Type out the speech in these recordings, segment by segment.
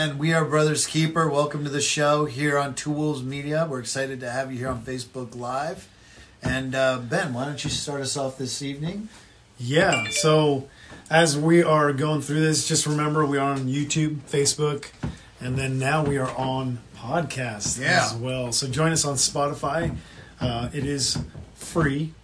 And we are Brothers Keeper. Welcome to the show here on Two Wolves Media. We're excited to have you here on Facebook Live. And uh, Ben, why don't you start us off this evening? Yeah. So as we are going through this, just remember we are on YouTube, Facebook, and then now we are on podcast Yeah. as well. So join us on Spotify. Uh, it is free,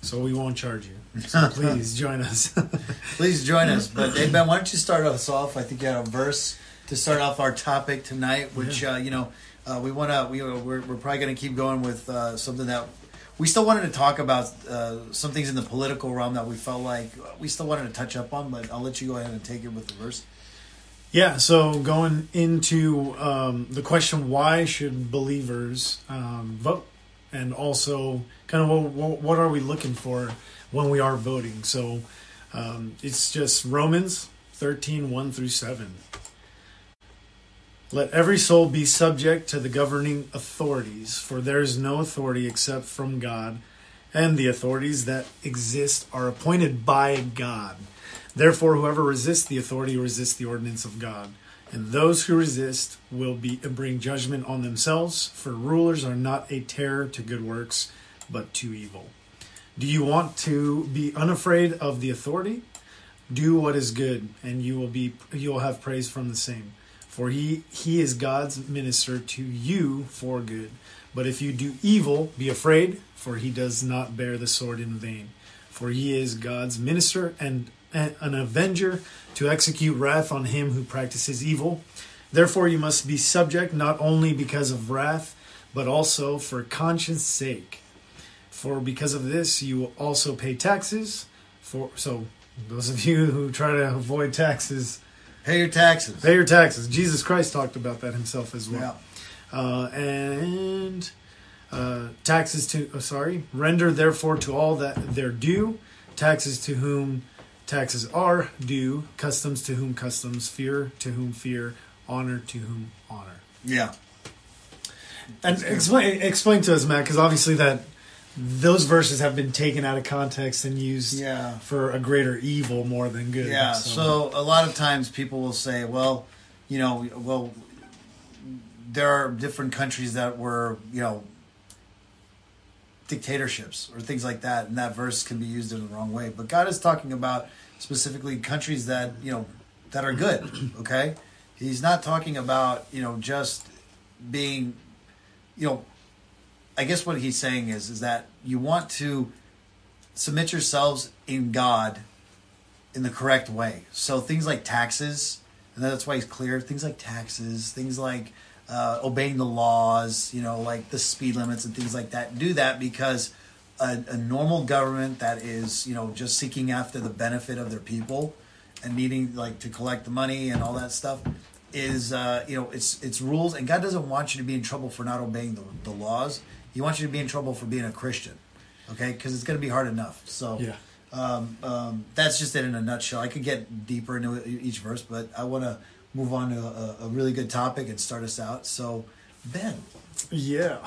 so we won't charge you. So please join us. Please join us. But hey, Ben, why don't you start us off? I think you had a verse to start off our topic tonight, which uh, you know uh, we want to. We we're, we're probably going to keep going with uh, something that we still wanted to talk about. Uh, some things in the political realm that we felt like we still wanted to touch up on. But I'll let you go ahead and take it with the verse. Yeah, so going into um, the question, why should believers um, vote? And also, kind of what, what are we looking for when we are voting? So um, it's just Romans 13 1 through 7. Let every soul be subject to the governing authorities, for there is no authority except from God, and the authorities that exist are appointed by God. Therefore, whoever resists the authority resists the ordinance of God. And those who resist will be bring judgment on themselves, for rulers are not a terror to good works, but to evil. Do you want to be unafraid of the authority? Do what is good, and you will be you will have praise from the same. For he he is God's minister to you for good. But if you do evil, be afraid, for he does not bear the sword in vain. For he is God's minister and an avenger to execute wrath on him who practices evil. Therefore you must be subject not only because of wrath, but also for conscience sake. For because of this you will also pay taxes. For so those of you who try to avoid taxes, Pay your taxes. pay your taxes. Jesus Christ talked about that himself as Yeah. well. Uh, and uh, taxes to oh, sorry, render therefore to all that their due, taxes to whom taxes are due, customs to whom customs, fear to whom fear, honor to whom honor. Yeah. And explain explain to us, Matt, because obviously that those verses have been taken out of context and used Yeah. for a greater evil more than good. Yeah. So a lot of times people will say, well, you know, well, there are different countries that were, you know, dictatorships or things like that, and that verse can be used in the wrong way. But God is talking about specifically countries that you know that are good. Okay, He's not talking about you know just being, you know, I guess what He's saying is is that you want to submit yourselves in God in the correct way. So things like taxes, and that's why he's clear. Things like taxes, things like uh, obeying the laws, you know, like the speed limits and things like that. Do that because a, a normal government that is, you know, just seeking after the benefit of their people and needing like to collect the money and all that stuff is, uh, you know, it's it's rules. And God doesn't want you to be in trouble for not obeying the, the laws. He wants you to be in trouble for being a Christian, okay? Because it's going to be hard enough. So Yeah. um, um, that's just it in a nutshell. I could get deeper into each verse, but I want to move on to a, a really good topic and start us out. So, Ben, Yeah.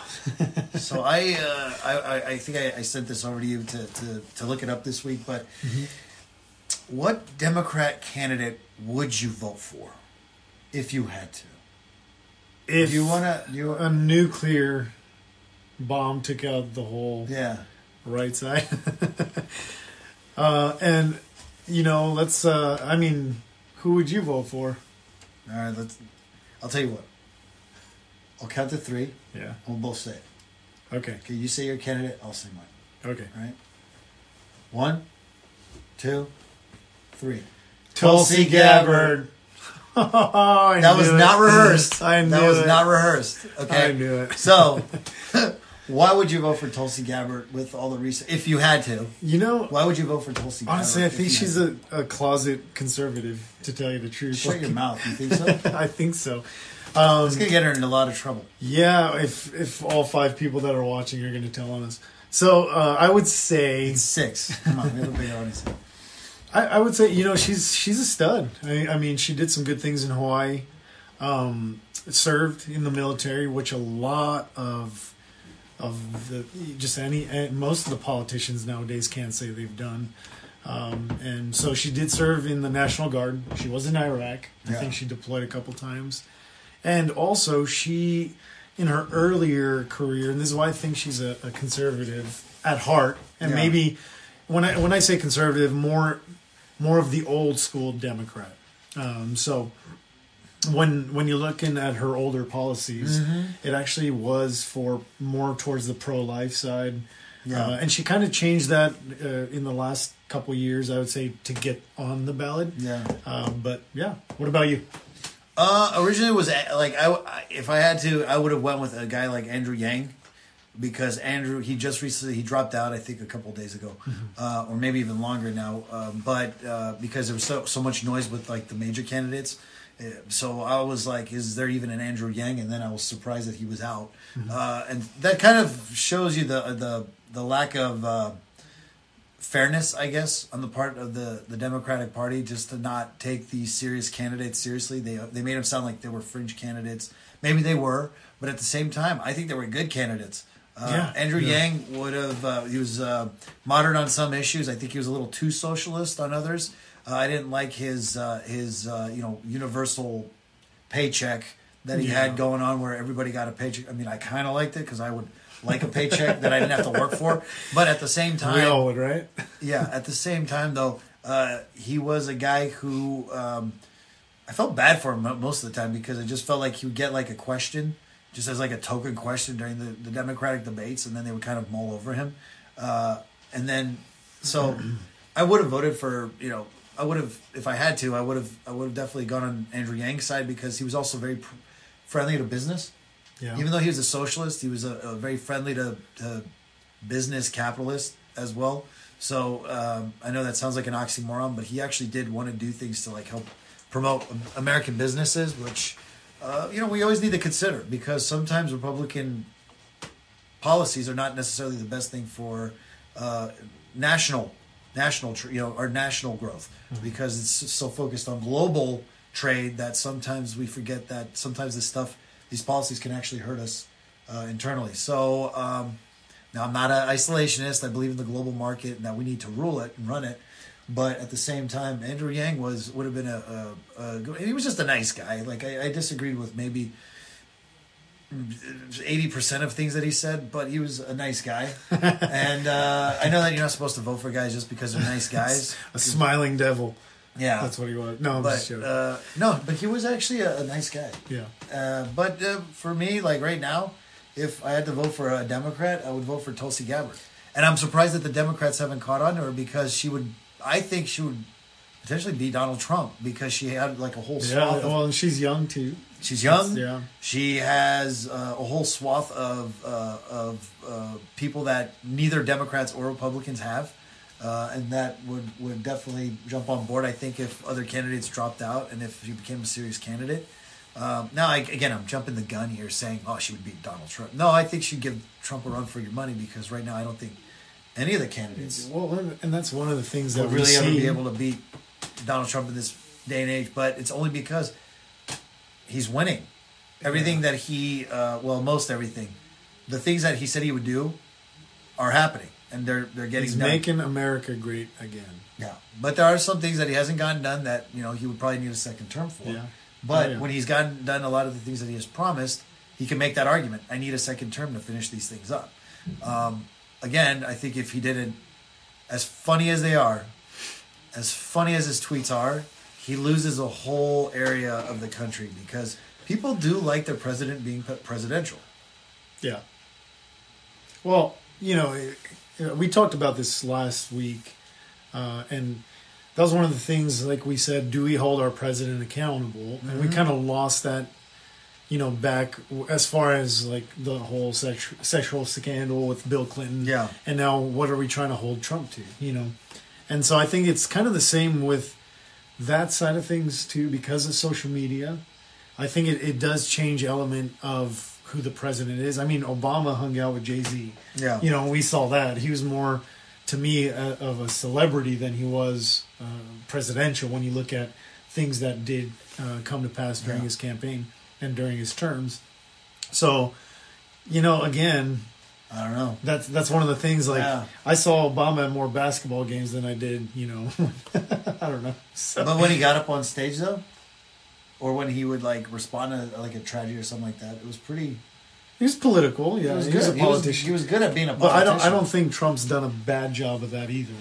so I, uh, I, I- think I, I sent this over to you to, to, to look it up this week, but what Democrat candidate would you vote for if you had to? if you want to, you, a nuclear bomb took out the whole yeah. right side. uh, and you know, let's. Uh, I mean, who would you vote for? All right, let's, I'll tell you what. I'll count to three, Yeah. we'll both say it. Okay. Okay, you say your candidate, I'll say mine. Okay. All right. One, two, three. Tulsi Gabbard. I That was knew not rehearsed. I knew that was it. not rehearsed. Okay. I knew it. So, why would you vote for Tulsi Gabbard with all the research? If you had to, You know, why would you vote for Tulsi? honestly, I think she's a, a closet conservative. To tell you the truth, Shut your mouth. You think so? I think so. Um, It's gonna get her in a lot of trouble. yeah, if if all five people that are watching are going to tell on us, so uh, I would say It's six. Come on, we have a big audience. I, I would say you know she's she's a stud. I, I mean, she did some good things in Hawaii. Um, served in the military, which a lot of of the just any eh, most of the politicians nowadays can't say they've done. Um, and so she did serve in the National Guard. She was in Iraq. I Yeah. think she deployed a couple times. And also, she, in her earlier career, and this is why I think she's a, a conservative at heart, and Yeah. maybe when I when I say conservative, more more of the old school Democrat. Um, so when when you're looking at her older policies, Mm-hmm. it actually was for more towards the pro life side. Yeah. Uh, and she kind of changed that uh, in the last couple years, I would say, to get on the ballot. Yeah. Um, but yeah, what about you? Uh, originally it was uh, like I, if I had to, I would have went with a guy like Andrew Yang, because Andrew he just recently he dropped out I think a couple days ago, uh, or maybe even longer now. Um, but uh, because there was so so much noise with like the major candidates, so I was like, is there even an Andrew Yang? And then I was surprised that he was out, uh, and that kind of shows you the the the lack of. Uh, fairness, I guess, on the part of the, the Democratic Party, just to not take these serious candidates seriously. They they made them sound like they were fringe candidates. Maybe they were, but at the same time, I think they were good candidates. Uh, Yeah, Andrew yeah. Yang would have. Uh, he was uh, moderate on some issues. I think he was a little too socialist on others. Uh, I didn't like his uh, his uh, you know universal paycheck that he Yeah. had going on, where everybody got a paycheck. I mean, I kind of liked it because I would like a paycheck that I didn't have to work for. But at the same time, we all would, right? yeah. At the same time, though, uh, he was a guy who um, I felt bad for him most of the time because it just felt like he would get like a question, just as like a token question during the, the Democratic debates, and then they would kind of mull over him. Uh, and then, so I would have voted for you know I would have if I had to I would have I would have definitely gone on Andrew Yang's side because he was also very pr- friendly to business. Yeah. Even though he was a socialist, he was a, a very friendly to, to business capitalist as well. So um, I know that sounds like an oxymoron, but he actually did want to do things to like help promote American businesses, which uh, you know we always need to consider because sometimes Republican policies are not necessarily the best thing for uh, national national tr- you know or national growth. Because it's so focused on global trade that sometimes we forget that sometimes this stuff these policies can actually hurt us uh, internally. So um, now i'm not an isolationist. I believe in the global market and that we need to rule it and run it. But at the same time andrew yang was would have been a, a, a good he was just a nice guy. Like i, I disagreed with maybe eighty percent of things that he said, but he was a nice guy. and uh, I know that you're not supposed to vote for guys just because they're nice guys. A smiling devil. Yeah, That's what he was. No, I'm just but joking. uh, no, but he was actually a, a nice guy. yeah. Uh, but uh, for me, like right now, if I had to vote for a Democrat, I would vote for Tulsi Gabbard. And I'm surprised that the Democrats haven't caught on to her because she would. I think she would potentially beat Donald Trump because she had like a whole Yeah. swath. of, Well, and she's young too. She's young. Yeah. She has uh, a whole swath of uh, of uh, people that neither Democrats or Republicans have, uh, and that would would definitely jump on board. I think if other candidates dropped out and if she became a serious candidate. Um, now, I, again, I'm jumping the gun here, saying, "Oh, she would beat Donald Trump." No, I think she'd give Trump a run for your money because right now, I don't think any of the candidates Well, and- that's one of the things that we really ever be able to beat Donald Trump in this day and age. But it's only because he's winning. Everything that he, uh, well, most everything, the things that he said he would do, are happening, and they're they're getting He's done. making America great again. yeah, but there are some things that he hasn't gotten done that you know he would probably need a second term for. Yeah. But Oh, yeah. when he's gotten done a lot of the things that he has promised, he can make that argument. I need a second term to finish these things up. Um, again, I think if he didn't, as funny as they are, as funny as his tweets are, he loses a whole area of the country because people do like their president being presidential. Yeah. Well, you know, you know, we talked about this last week, uh, and that was one of the things. Like we said, do we hold our president accountable? And we mm-hmm. kind of lost that, you know, back as far as like the whole sex- sexual scandal with Bill Clinton. Yeah. And now, what are we trying to hold Trump to? You know, and so I think it's kind of the same with that side of things too, because of social media. I think it, it does change element of who the president is. I mean, Obama hung out with Jay Z. Yeah. You know, we saw that. He was more, to me, a, of a celebrity than he was uh, presidential when you look at things that did uh, come to pass during Yeah. his campaign and during his terms. So, you know, again, I don't know. That's that's one of the things. Like Yeah. I saw Obama at more basketball games than I did. You know, I don't know. So, But when he got up on stage though, or when he would like respond to like a tragedy or something like that, it was pretty. he was political. Yeah, It was he good. was a He was, politician. he was good at being a but I politician. don't. I don't think Trump's done a bad job of that either.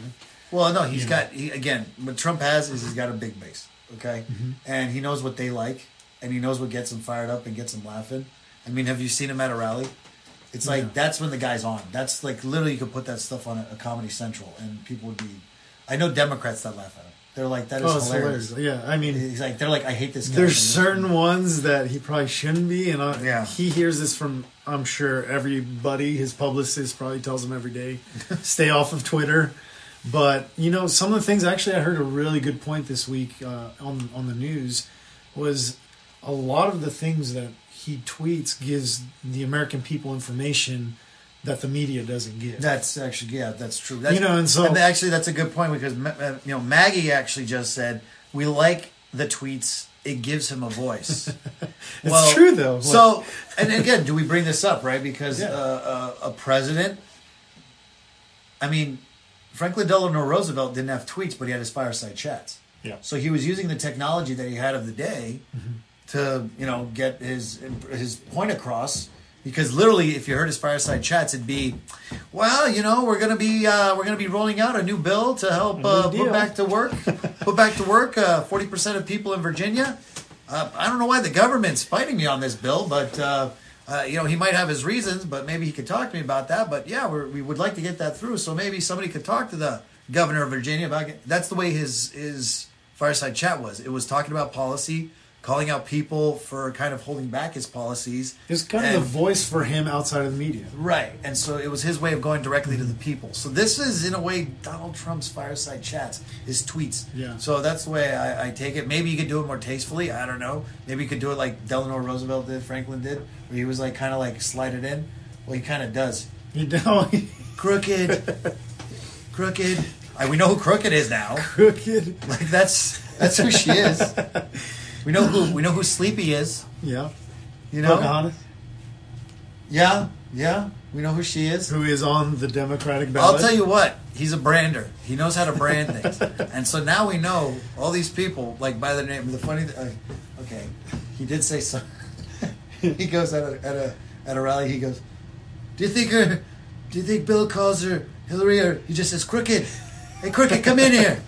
Well, no, he's You got he, again. What Trump has is he's got a big base, okay, Mm-hmm. and he knows what they like, and he knows what gets them fired up and gets them laughing. I mean, have you seen him at a rally? It's like Yeah. that's when the guy's on. That's like literally you could put that stuff on a, a Comedy Central, and people would be. I know Democrats that laugh at him. They're like that is Oh, hilarious. hilarious. Yeah, I mean, He's like they're like I hate this guy. there's certain ones that he probably shouldn't be, and I, Yeah. he hears this from I'm sure everybody. His publicist probably tells him every day, stay off of Twitter. But you know, some of the things actually, I heard a really good point this week uh, on on the news was a lot of the things that he tweets gives the American people information that the media doesn't give. That's actually yeah, that's true. That's, You know, and so- actually that's a good point because uh, you know Maggie actually just said we like the tweets. It gives him a voice. It's true, though. So, and again, do we bring this up right because Yeah. uh, uh, a president? I mean, Franklin Delano Roosevelt didn't have tweets, but he had his fireside chats. yeah, So he was using the technology that he had of the day Mm-hmm. To, you know, get his his point across. Because literally, if you heard his fireside chats, it'd be, well, you know, we're gonna be uh, we're gonna be rolling out a new bill to help uh, put back to work, put back to work uh, forty percent of people in Virginia. Uh, I don't know why the government's fighting me on this bill, but uh, uh, you know he might have his reasons. But maybe he could talk to me about that. But yeah, we're, we would like to get that through. So maybe somebody could talk to the governor of Virginia about. Get, that's the way his his fireside chat was. It was talking about policy, calling out people for kind of holding back his policies. it's kind of the voice for him outside of the media. Right, and so it was his way of going directly to the people. So this is, in a way, Donald Trump's fireside chats, his tweets. Yeah. So that's the way I, I take it. Maybe you could do it more tastefully. I don't know. Maybe you could do it like Delano Roosevelt did, Franklin did, where he was like kind of like slide it in. Well, he kind of does. You know, Crooked, crooked. I, we know who crooked is now. crooked. Like that's that's who she is. We know who we know who Sleepy is. Yeah, You know. Pocahontas, Yeah, yeah. We know who she is. who is on the Democratic ballot. I'll tell you what, he's a brander. He knows how to brand things, and so now we know all these people like by the name. The funny, uh, okay, he did say so. he goes at a, at a at a rally. He goes, "Do you think her? Do you think Bill calls her Hillary, or he just says crooked? Hey, crooked, come in here."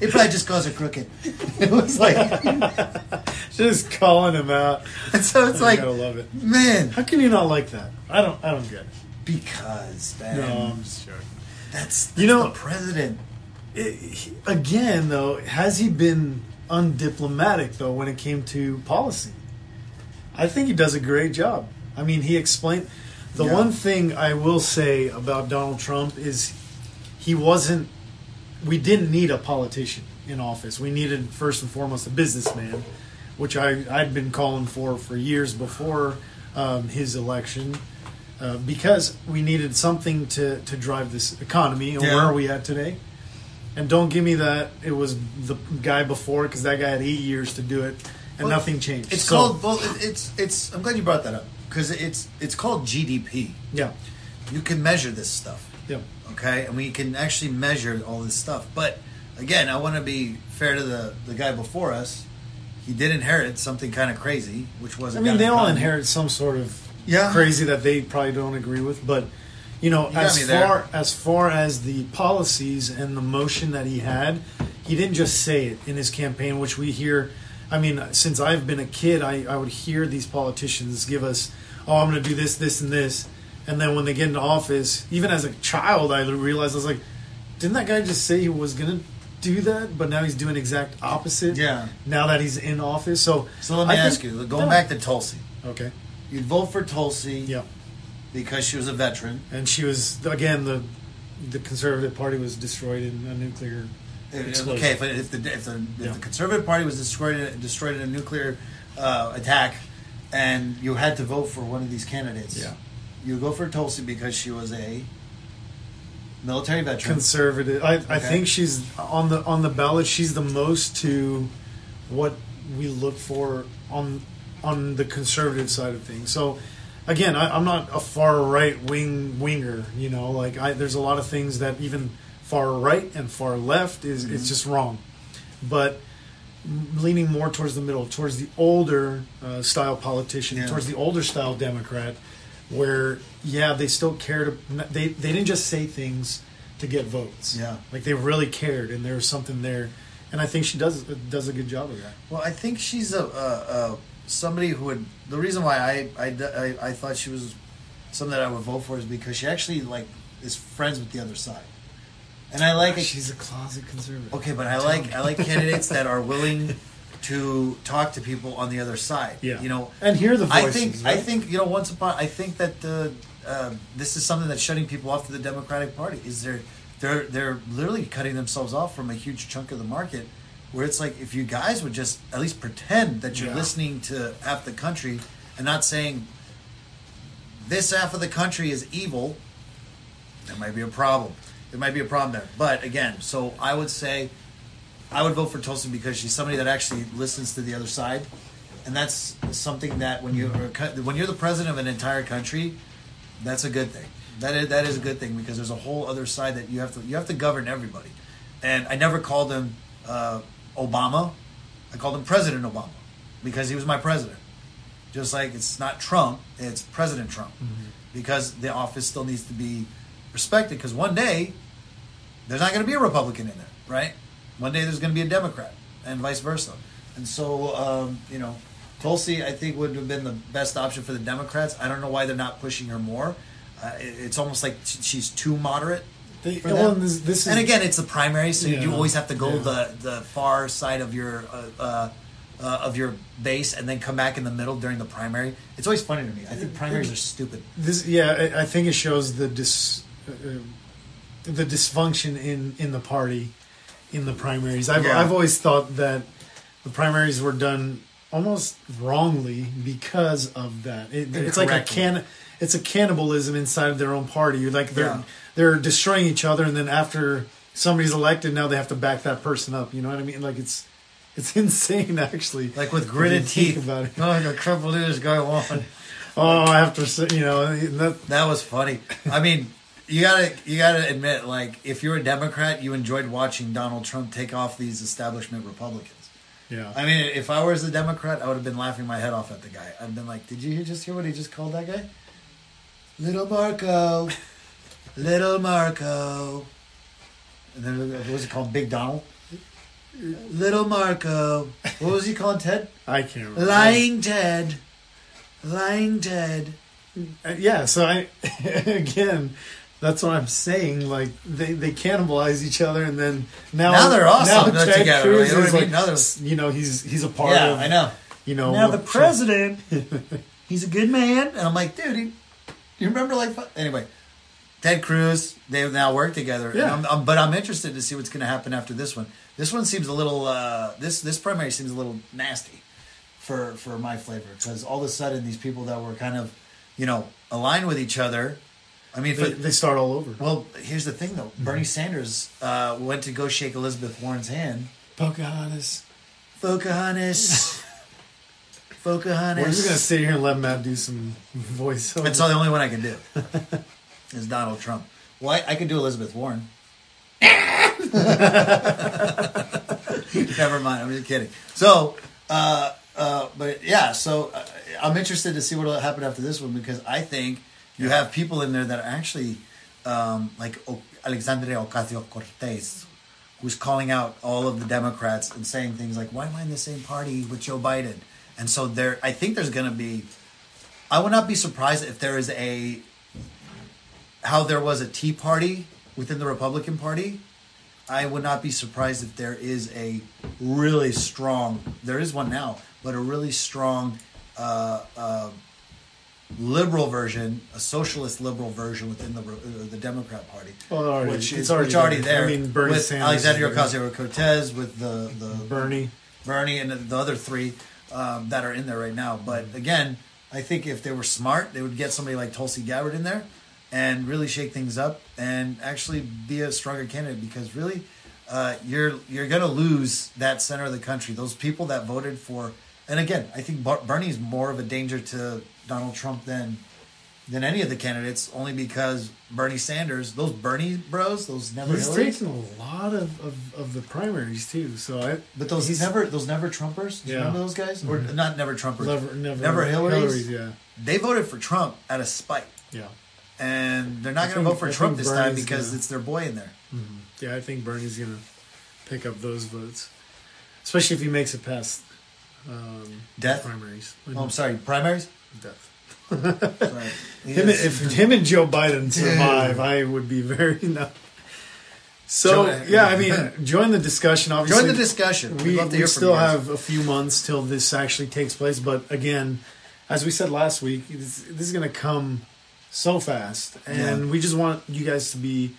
He probably just calls her crooked. It was like, Just calling him out. and so it's I like, gotta love it. man, How can you not like that? I don't. I don't get it. because man, No, I'm just joking. that's, that's You know- the president. It- he- again, though, has he been undiplomatic though when it came to policy? I think he does a great job. I mean, he explained. The Yeah. one thing I will say about Donald Trump is he wasn't. We didn't need a politician in office. We needed first and foremost a businessman, which I I'd been calling for for years before um, his election. Uh, because we needed something to, to drive this economy, and Yeah. where are we at today? And don't give me that it was the guy before because that guy had eight years to do it and Well, nothing changed. It's So, called well. It's it's. I'm glad you brought that up because it's it's called GDP. yeah, You can measure this stuff, yeah, okay, and we can actually measure all this stuff. But again, I want to be fair to the the guy before us. He did inherit something kind of crazy, which wasn't. I mean they all inherit some sort of Yeah. crazy that they probably don't agree with, but you know You as far as far as the policies and the motion that he had, he didn't just say it in his campaign, which we hear. I mean, since I've been a kid, I, I would hear these politicians give us, "Oh, I'm going to do this, this, and this," and then when they get into office, even as a child, I realized I was like, "Didn't that guy just say he was going to do that?" But now he's doing exact opposite. Yeah. Now that he's in office, so So let me I think- ask you, going back to Tulsi, Okay. you'd vote for Tulsi Yeah. because she was a veteran. and she was again the the conservative party was destroyed in a nuclear. Okay, but if the if the, if Yeah. the conservative party was destroyed destroyed in a nuclear uh, attack, and you had to vote for one of these candidates, Yeah. You go for Tulsi because she was a military veteran. conservative. I, I think she's on the on the ballot. She's the most to what we look for on on the conservative side of things. So again, I, I'm not a far right wing winger. You know, like I, there's a lot of things that even far right and far left is Mm-hmm. it's just wrong. But leaning more towards the middle, towards the older uh, style politician, Yeah. towards the older style Democrat, where yeah, they still cared. They they didn't just say things to get votes. Yeah. like they really cared, and there was something there. And I think she does does a good job of that. Well, I think she's a, a, a somebody who would. The reason why I, I, I, I thought she was something that I would vote for is because she actually like is friends with the other side, and I like. She's a closet conservative. Okay, but I like I like candidates that are willing to talk to people on the other side. Yeah, you know, and hear the voices. I think I think you know once upon I think that the uh, this is something that's shutting people off to the Democratic Party. Is they're they're they're literally cutting themselves off from a huge chunk of the market. Where it's like if you guys would just at least pretend that you're Yeah. listening to half the country and not saying this half of the country is evil, there might be a problem. There might be a problem there. But again, so I would say I would vote for Tulsi because she's somebody that actually listens to the other side, and that's something that when you when you're the president of an entire country, that's a good thing. That is that is a good thing because there's a whole other side that you have to you have to govern everybody. And I never called him uh, Obama. I called him President Obama because he was my president. Just like it's not Trump, it's President Trump because the office still needs to be respected. Because one day there's not going to be a Republican in there, right? One day there's going to be a Democrat, and vice versa. And so, um, you know, Tulsi, I think, would have been the best option for the Democrats. I don't know why they're not pushing her more. Uh, it's almost like she's too moderate. They- for well, them. this, this is, and again, it's the primary, so Yeah. you always have to go Yeah. the the far side of your uh, uh, uh, of your base, and then come back in the middle during the primary. It's always funny to me. I think primaries are stupid. this yeah, I, I think it shows the dis, uh, uh, the dysfunction in in the party in the primaries. I've Yeah. I've always thought that the primaries were done almost wrongly because of that. It, it's like a can it's a cannibalism inside of their own party. Like they're Yeah. they're destroying each other, and then after somebody's elected, now they have to back that person up. You know what I mean? Like it's it's insane, actually. Like with gritted teeth. about it. Oh, I can't believe this guy won. Oh, I have to say, you know, that, That was funny. I mean, you gotta you gotta admit, like, if you're a Democrat, you enjoyed watching Donald Trump take off these establishment Republicans. yeah. I mean, if I was a Democrat, I would have been laughing my head off at the guy. I've been like, "Did you just hear what he just called that guy? Little Marco, little Marco." And then what was he called? Big Donald. Little Marco. What was he called, Ted? I can't remember. Lying Ted. Lying Ted. Uh, yeah, so I again, that's what I'm saying. Like they, they cannibalize each other, and then now Now they're awesome Now together, Cruz you know is like, you know, he's he's a part yeah, of. I know. You know, now the president, he's a good man, and I'm like, dude, he, you remember like anyway. Ted Cruz, they now work together. Yeah. I'm, I'm- but I'm interested to see what's going to happen after this one. This one seems a little. Uh, this this primary seems a little nasty for for my flavor because all of a sudden these people that were kind of, you know, aligned with each other. I mean, for, They, they start all over. well, here's the thing though. Bernie Sanders uh, went to go shake Elizabeth Warren's hand. Pocahontas. Pocahontas. Pocahontas. We're just gonna sit here and let Matt do some voiceover. That's all the only one I can do. is Donald Trump. Well, I, I could do Elizabeth Warren. Never mind. I'm just kidding. So, uh, uh, but yeah. So uh, I'm interested to see what will happen after this one because I think you have people in there that are actually um, like o- Alexandria Ocasio Cortez, who's calling out all of the Democrats and saying things like, "Why am I in the same party with Joe Biden?" And so there, I think there's going to be. I would not be surprised if there is a how there was a Tea Party within the Republican Party. I would not be surprised if there is a really strong. There is one now, but a really strong uh, uh, liberal version, a socialist liberal version within the uh, the Democrat Party, Well, already- which it's is already which already there. I mean, Bernie with Sanders Alexandria. Ocasio Cortez, with the the Bernie. Bernie and the other three um, that are in there right now. But again, I think if they were smart, they would get somebody like Tulsi Gabbard in there and really shake things up and actually be a stronger candidate because really uh, you're you're going to lose that center of the country. Those people that voted for, and again, I think Bernie's more of a danger to Donald Trump than than any of the candidates, only because Bernie Sanders, those Bernie bros, those never He's Hillary, taken a lot of, of, of the primaries too. So I but those he's never those never Trumpers. Do you remember those guys? Or mm-hmm. not never Trumpers. never never, Never Hillary's? Hillary's, yeah, They voted for Trump out of spite, yeah, and they're not going to vote for I Trump this time because gonna- it's their boy in there. Mm-hmm. yeah. I think Bernie's gonna pick up those votes, especially if he makes it past um, Death. primaries. Oh, I'm mm-hmm. sorry, primaries. Death. Sorry. Him, if him and Joe Biden survive, Dude. I would be very no. So Joe- yeah, I mean, join the discussion. Obviously, Join the discussion. We'd we, we still have a few months till this actually takes place but again as we said last week this, this is going to come so fast and Yeah. we just want you guys to be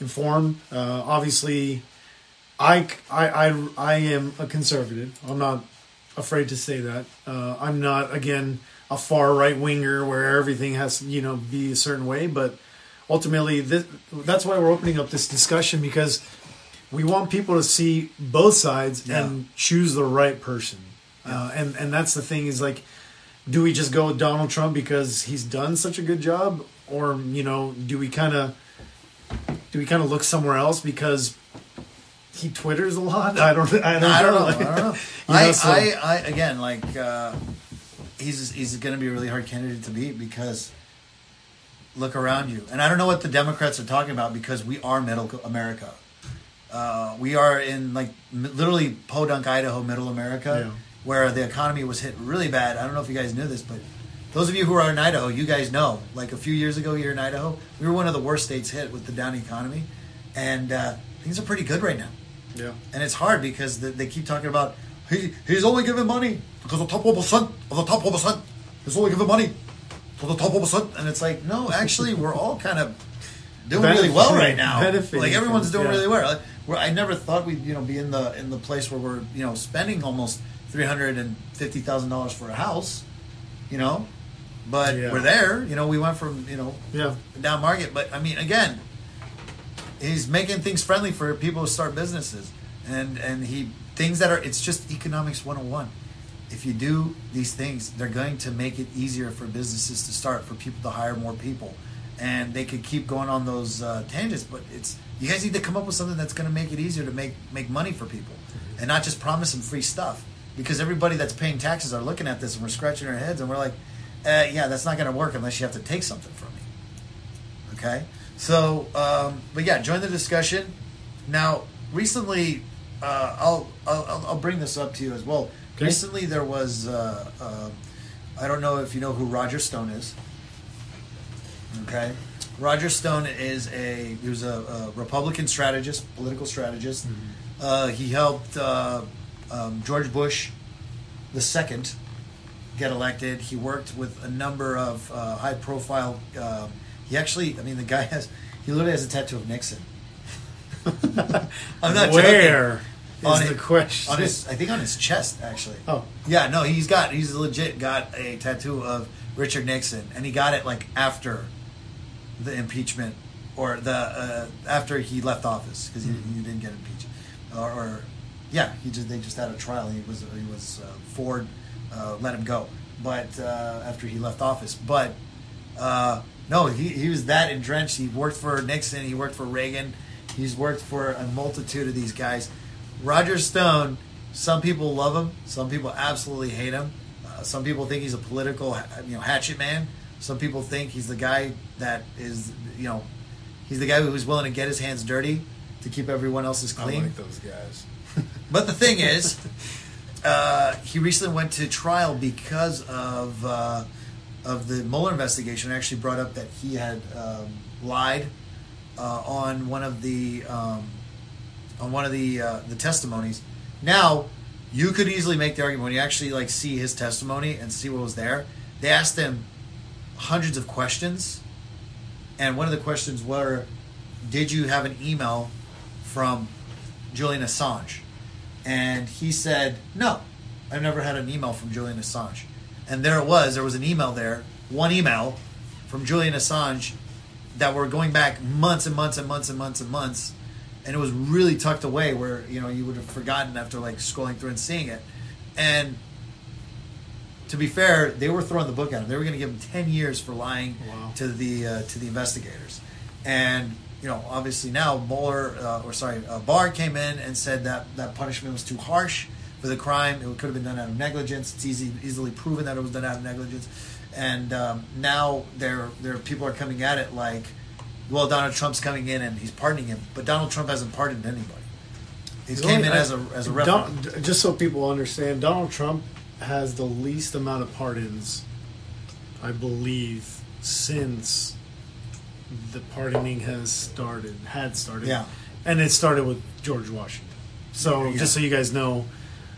informed uh, obviously I, I, I, I am a conservative i'm not afraid to say that uh, i'm not again a far right winger where everything has to, you know be a certain way but ultimately this, that's why we're opening up this discussion because we want people to see both sides Yeah. and choose the right person. Uh, and and that's the thing is like, do we just go with Donald Trump because he's done such a good job, or you know, do we kind of do we kind of look somewhere else because he twitters a lot? I don't. I don't, I don't know. know. I don't know. You I, know, so- I, I, again, like, uh, he's he's going to be a really hard candidate to beat because look around you, and I don't know what the Democrats are talking about because we are middle America. Uh, we are in like literally Podunk, Idaho, middle America, Yeah. where the economy was hit really bad. I don't know if you guys knew this, but those of you who are in Idaho, you guys know. Like a few years ago here in Idaho, we were one of the worst states hit with the down economy, and uh, things are pretty good right now. yeah. And it's hard because the, they keep talking about he, he's only giving money because the top one percent of the top one percent. He's only giving money to the top one percent, and it's like no, actually, we're all kind of doing really well right now. Like everyone's doing yeah. really well. Like, I never thought we'd you know be in the in the place where we're you know spending almost three hundred and fifty thousand dollars for a house, you know. But Yeah. we're there. You know, we went from you know Yeah. down market. But I mean, again, he's making things friendly for people to start businesses, and and he things that are it's just economics 101. If you do these things, they're going to make it easier for businesses to start, for people to hire more people, and they could keep going on those uh, tangents. But it's you guys need to come up with something that's going to make it easier to make make money for people, and not just promise them free stuff. Because everybody that's paying taxes are looking at this and we're scratching our heads and we're like, uh, yeah, that's not going to work unless you have to take something from me. Okay, so um, but yeah, join the discussion. Now, recently, uh, I'll, I'll I'll bring this up to you as well. Okay. Recently, there was uh, uh, I don't know if you know who Roger Stone is. Okay, Roger Stone is a he was a, a Republican strategist, political strategist. Uh, he helped uh, um, George Bush the second get elected. He worked with a number of uh, high profile. Um, he actually, I mean, the guy has he literally has a tattoo of Nixon. I'm not Where is On the it- question? on his I think on his chest actually. Oh. Yeah, no, he's got he's legit got a tattoo of Richard Nixon and he got it like after the impeachment or the uh, after he left office because he, he didn't get impeached. Or, or yeah, he just they just had a trial he was he was uh, Ford uh, let him go. But uh, after he left office. But uh, no he, he was that entrenched. He worked for Nixon he worked for Reagan he's worked for a multitude of these guys Roger Stone some people love him some people absolutely hate him uh, some people think he's a political you know hatchet man some people think he's the guy that is you know he's the guy who's willing to get his hands dirty to keep everyone else's I clean like those guys. but the thing is, uh, he recently went to trial because of uh, of the Mueller investigation. Actually, brought up that he had um, lied uh, on one of the um, on one of the uh, the testimonies. Now, you could easily make the argument when you actually like see his testimony and see what was there. They asked him hundreds of questions, and one of the questions were, "Did you have an email from Julian Assange?" And he said, No, I've never had an email from Julian Assange. And there it was, there was an email there, one email from Julian Assange that were going back months and months and months and months and months. And it was really tucked away where, you know, you would have forgotten after like scrolling through and seeing it. And to be fair, they were throwing the book at him. They were going to give him ten years for lying Wow. to the uh, to the investigators, and you know, obviously now Mueller uh, or sorry, uh, Barr came in and said that that punishment was too harsh for the crime. It could have been done out of negligence. It's easy, easily proven that it was done out of negligence, and um, now there there people are coming at it like, well, Donald Trump's coming in and he's pardoning him, but Donald Trump hasn't pardoned anybody. He came only- in as a as a. Don- just so people understand, Donald Trump has the least amount of pardons, I believe, since the pardoning has started, had started. Yeah. And it started with George Washington. So, Yeah. just so you guys know,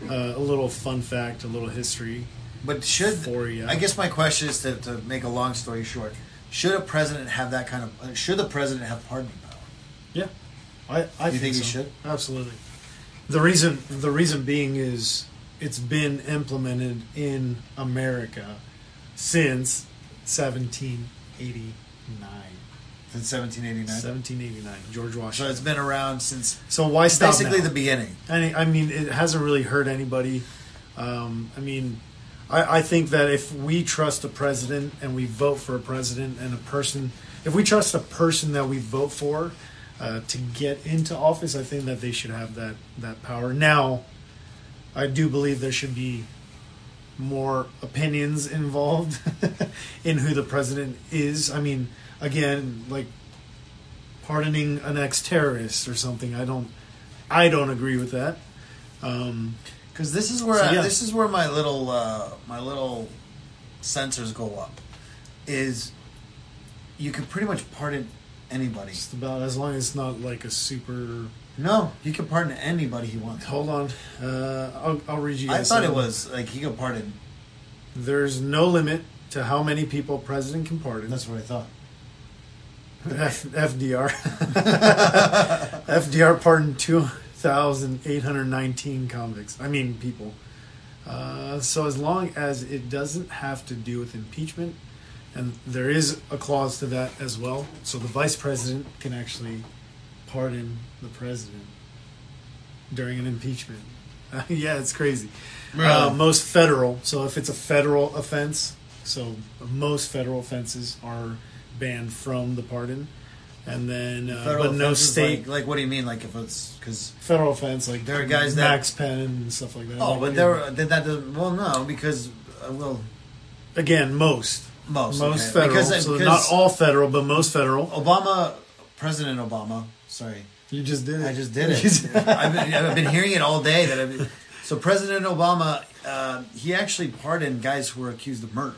uh, a little fun fact, a little history. But should For you. I guess my question is to, to make a long story short: Should a president have that kind of? uh, Should the president have pardoning power? Yeah, I, I You think he so. should? Absolutely. The reason the reason being is it's been implemented in America since 1789. Since 1789. 1789, George So Washington. it's been around since So why stop basically now? the beginning. I, I mean, it hasn't really hurt anybody. Um, I mean, I, I think that if we trust a president and we vote for a president and a person, if we trust a person that we vote for uh, to get into office, I think that they should have that that power. Now, I do believe there should be more opinions involved in who the president is. I mean, again, like pardoning an ex-terrorist or something. I don't, I don't agree with that. Um, Because this is where So, I, yeah. this is where my little uh, my little sensors go up. Is you can pretty much pardon anybody. just about as long as it's not like a super. No, he can pardon anybody he wants. Hold on, uh, I'll, I'll read you. I guys thought it was like he could pardon. There's no limit to how many people president can pardon. That's what I thought. F- FDR. FDR pardoned 2,819 convicts. I mean, people. Uh, so as long as it doesn't have to do with impeachment, and there is a clause to that as well, so the vice president can actually pardon the president during an impeachment. yeah, it's crazy. Uh, most federal. So if it's a federal offense, so most federal offenses are banned from the pardon, and then uh, Federal but no offenses, state Like, like, what do you mean? Like, if it's because federal offense like There are guys that- Max Penn and stuff like that. oh, Like, but there that, that doesn't. Well, no, because uh, well, again most most most okay. federal. Because, so because not all federal, but most federal. Obama, President Obama. Sorry, You just did it. I just did it. I've, been, I've been hearing it all day. That I've been, so President Obama, uh, he actually pardoned guys who were accused of murder.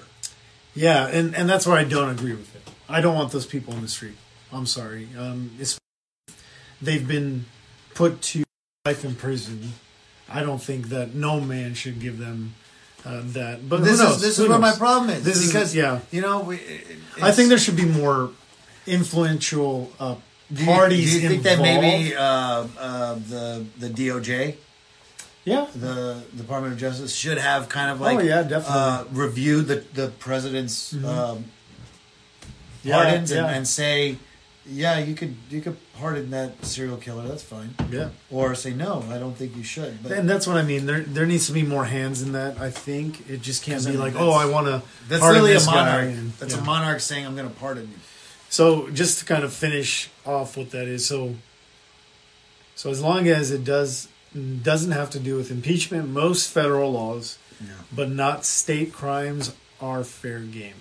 Yeah, and, and that's where I don't agree with it. I don't want those people in the street. I'm sorry. Um, it's, they've been put to life in prison. I don't think that no man should give them uh, that. But this is this Who is where my problem is. This is- because yeah. you know we. I think there should be more influential uh, do you, parties Do you think that maybe uh, uh, the the DOJ, yeah, the Department of Justice, should have kind of like Oh, yeah, definitely. uh, review the the president's Mhm. um, Yeah, pardons yeah. And, and say, yeah, you could you could pardon that serial killer. That's fine. yeah. Or say no, I don't think you should. But And that's what I mean. There, there needs to be more hands in that. I think it just can't be like, oh, I want to. that's literally a monarch. and- that's yeah. a monarch saying, "I'm going to pardon you." So just to kind of finish off what that is, so so as long as it does doesn't have to do with impeachment, most federal laws, Yeah. but not state crimes, are fair game.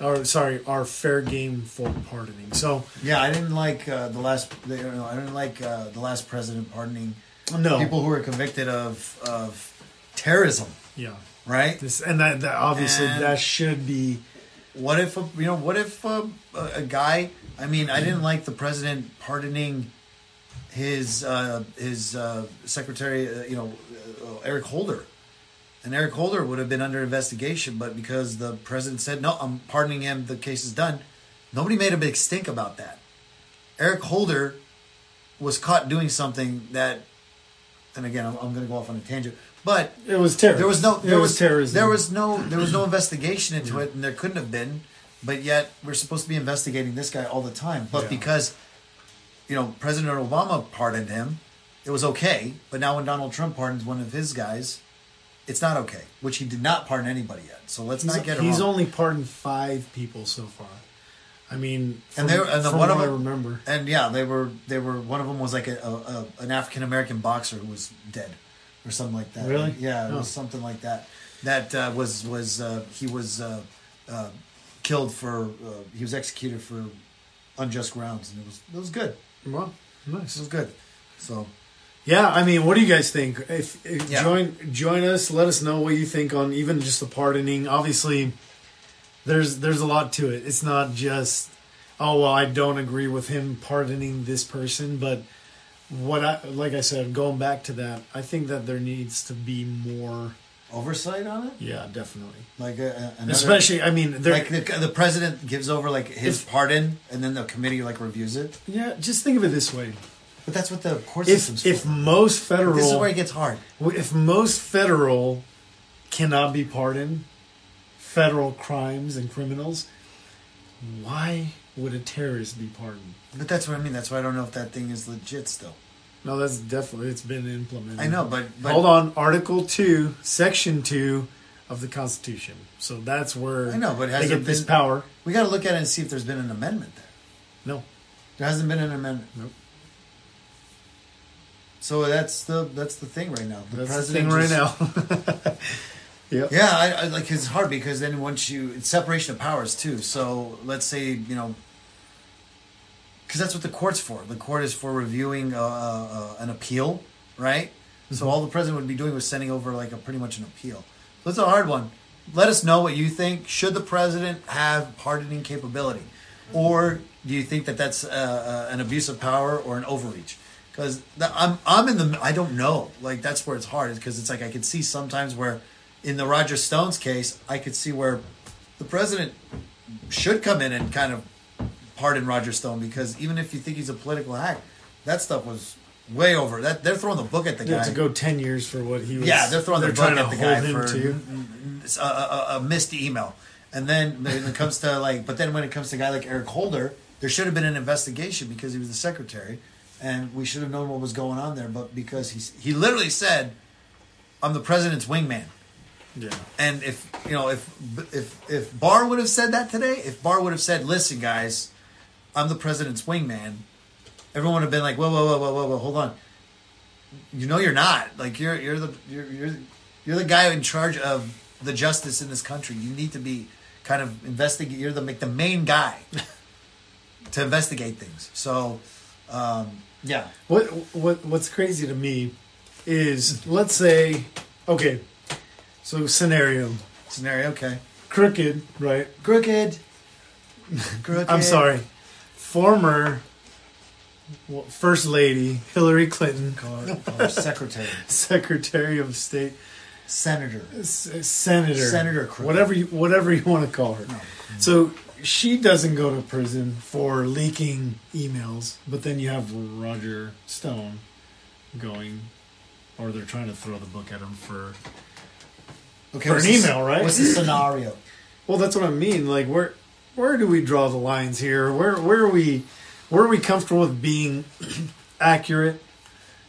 Or sorry, are fair game for pardoning. So Yeah, I didn't like uh, the last. You know, I didn't like uh, the last president pardoning no, people who were convicted of of terrorism. yeah, Right? this and that, that obviously And- that should be What if a, you know? What if a, a, a guy? I mean, I didn't like the president pardoning his uh, his uh, secretary. Uh, you know, uh, Eric Holder. And Eric Holder would have been under investigation, but because the president said no, I'm pardoning him. The case is done. Nobody made a big stink about that. Eric Holder was caught doing something that, and again, I'm, I'm going to go off on a tangent, but it was terrorism. there was no there it was, was terrorism. There was no there was no investigation into it, and there couldn't have been. But yet we're supposed to be investigating this guy all the time. But Yeah. because you know President Obama pardoned him, it was okay. But now when Donald Trump pardons one of his guys, it's not okay. Which he did not pardon anybody yet. So let's He's, not get it he's wrong. only pardoned five people so far. I mean, And from, they were- and the one what of I remember. and yeah, they were they were one of them was like a, a, a an African American boxer who was dead or something like that. Really? Yeah, it Oh. was something like that. That uh, was was uh, he was uh, uh, killed for uh, he was executed for unjust grounds, and it was it was good. Well, It nice. was good. So Yeah, I mean, what do you guys think? If, if Yeah. join join us, let us know what you think on even just the pardoning. Obviously, there's there's a lot to it. It's not just oh well, I don't agree with him pardoning this person, but what I like I said, going back to that, I think that there needs to be more. oversight on it, Yeah, definitely. like a, a- another, Especially, I mean, like the, the president gives over like his If- pardon, and then the committee like reviews it. yeah, just think of it this way: But that's what the court if if for. most federal, this is where it gets hard. if most federal cannot be pardoned, federal crimes and criminals, why would a terrorist be pardoned? But that's what I mean. That's why I don't know if that thing is legit still. No, that's definitely it's been implemented. I know, but, but Hold on, Article Two, Section Two of the Constitution. So that's where I know, but they has get it this power. We got to look at it and see if there's been an amendment there. No, There hasn't been an amendment. Nope. So that's the that's the thing right now. The that's the thing right just- now. yep. Yeah, I, I like it's hard because then once you it's separation of powers too. So let's say you know, because that's what the court's for. The court is for reviewing uh, uh, an appeal, right? So all the president would be doing was sending over like a pretty much an appeal. So it's a hard one. Let us know what you think. Should the president have pardoning capability, or do you think that that's uh, uh, an abuse of power or an overreach? Because I'm I'm in the I don't know. Like that's where it's hard because it's like I could see sometimes where in the Roger Stones case I could see where the president should come in and kind of pardon Roger Stone because even if you think he's a political hack, that stuff was way over. That they're throwing the book at the guy. to go ten years for what he was. Yeah, they're throwing they're their book at the guy for to. a, a, a missed email, and then when it comes to like, but then when it comes to a guy like Eric Holder, there should have been an investigation because he was the secretary, and we should have known what was going on there. But because he's he literally said, "I'm the president's wingman," Yeah. and if you know if if if Barr would have said that today, if Barr would have said, "Listen, guys, I'm the president's wingman," everyone would have been like, "Whoa, whoa, whoa, whoa, whoa, whoa, hold on." You know you're not. Like you're you're the you're you're you're the guy in charge of the justice in this country. You need to be kind of investigate. You're the like the main guy to investigate things. So, um, yeah, What what what's crazy to me is let's say okay, so scenario scenario. Okay, crooked right. crooked. crooked. I'm sorry, former well, first lady Hillary Clinton, call her secretary, Secretary of State, senator. S- Senator, Senator Crooked. whatever you whatever you want to call her. So she doesn't go to prison for leaking emails, but then you have Roger Stone going, or they're trying to throw the book at him for. Okay, For an email, right? What's the scenario? Well, that's what I mean. Like, where where do we draw the lines here? Where where are we where are we comfortable with being accurate,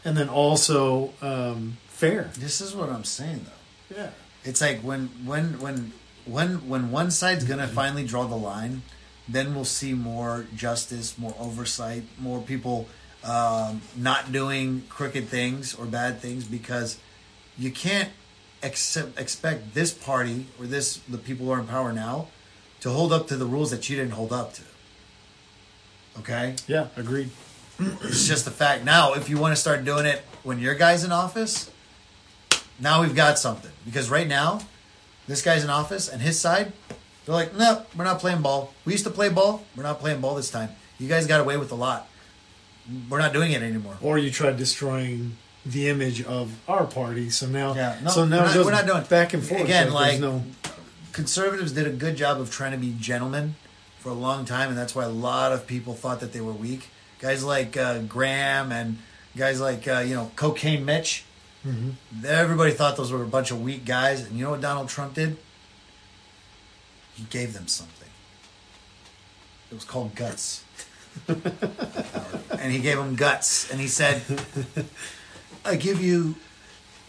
and then also um, fair? This is what I'm saying though. Yeah. It's like when when when when when one side's gonna finally draw the line, then we'll see more justice, more oversight, more people um, not doing crooked things or bad things because you can't accept, expect this party or this the people who are in power now to hold up to the rules that you didn't hold up to. Okay, Yeah. Agreed. it's just a fact. Now, if you want to start doing it when your guy's in office, now we've got something. Because right now, this guy's in office and his side, they're like, no, we're not playing ball. We used to play ball. We're not playing ball this time. You guys got away with a lot. We're not doing it anymore. Or you tried destroying the image of our party. So now, Yeah, no, so now we're not- we're not doing- back and forth. Again, there's like- no, Conservatives did a good job of trying to be gentlemen for a long time, and that's why a lot of people thought that they were weak. Guys like uh, Graham and guys like uh, you know Cocaine Mitch. Mm-hmm. Everybody thought those were a bunch of weak guys, and you know what Donald Trump did? He gave them something. It was called guts, and he gave them guts, and he said, "I give you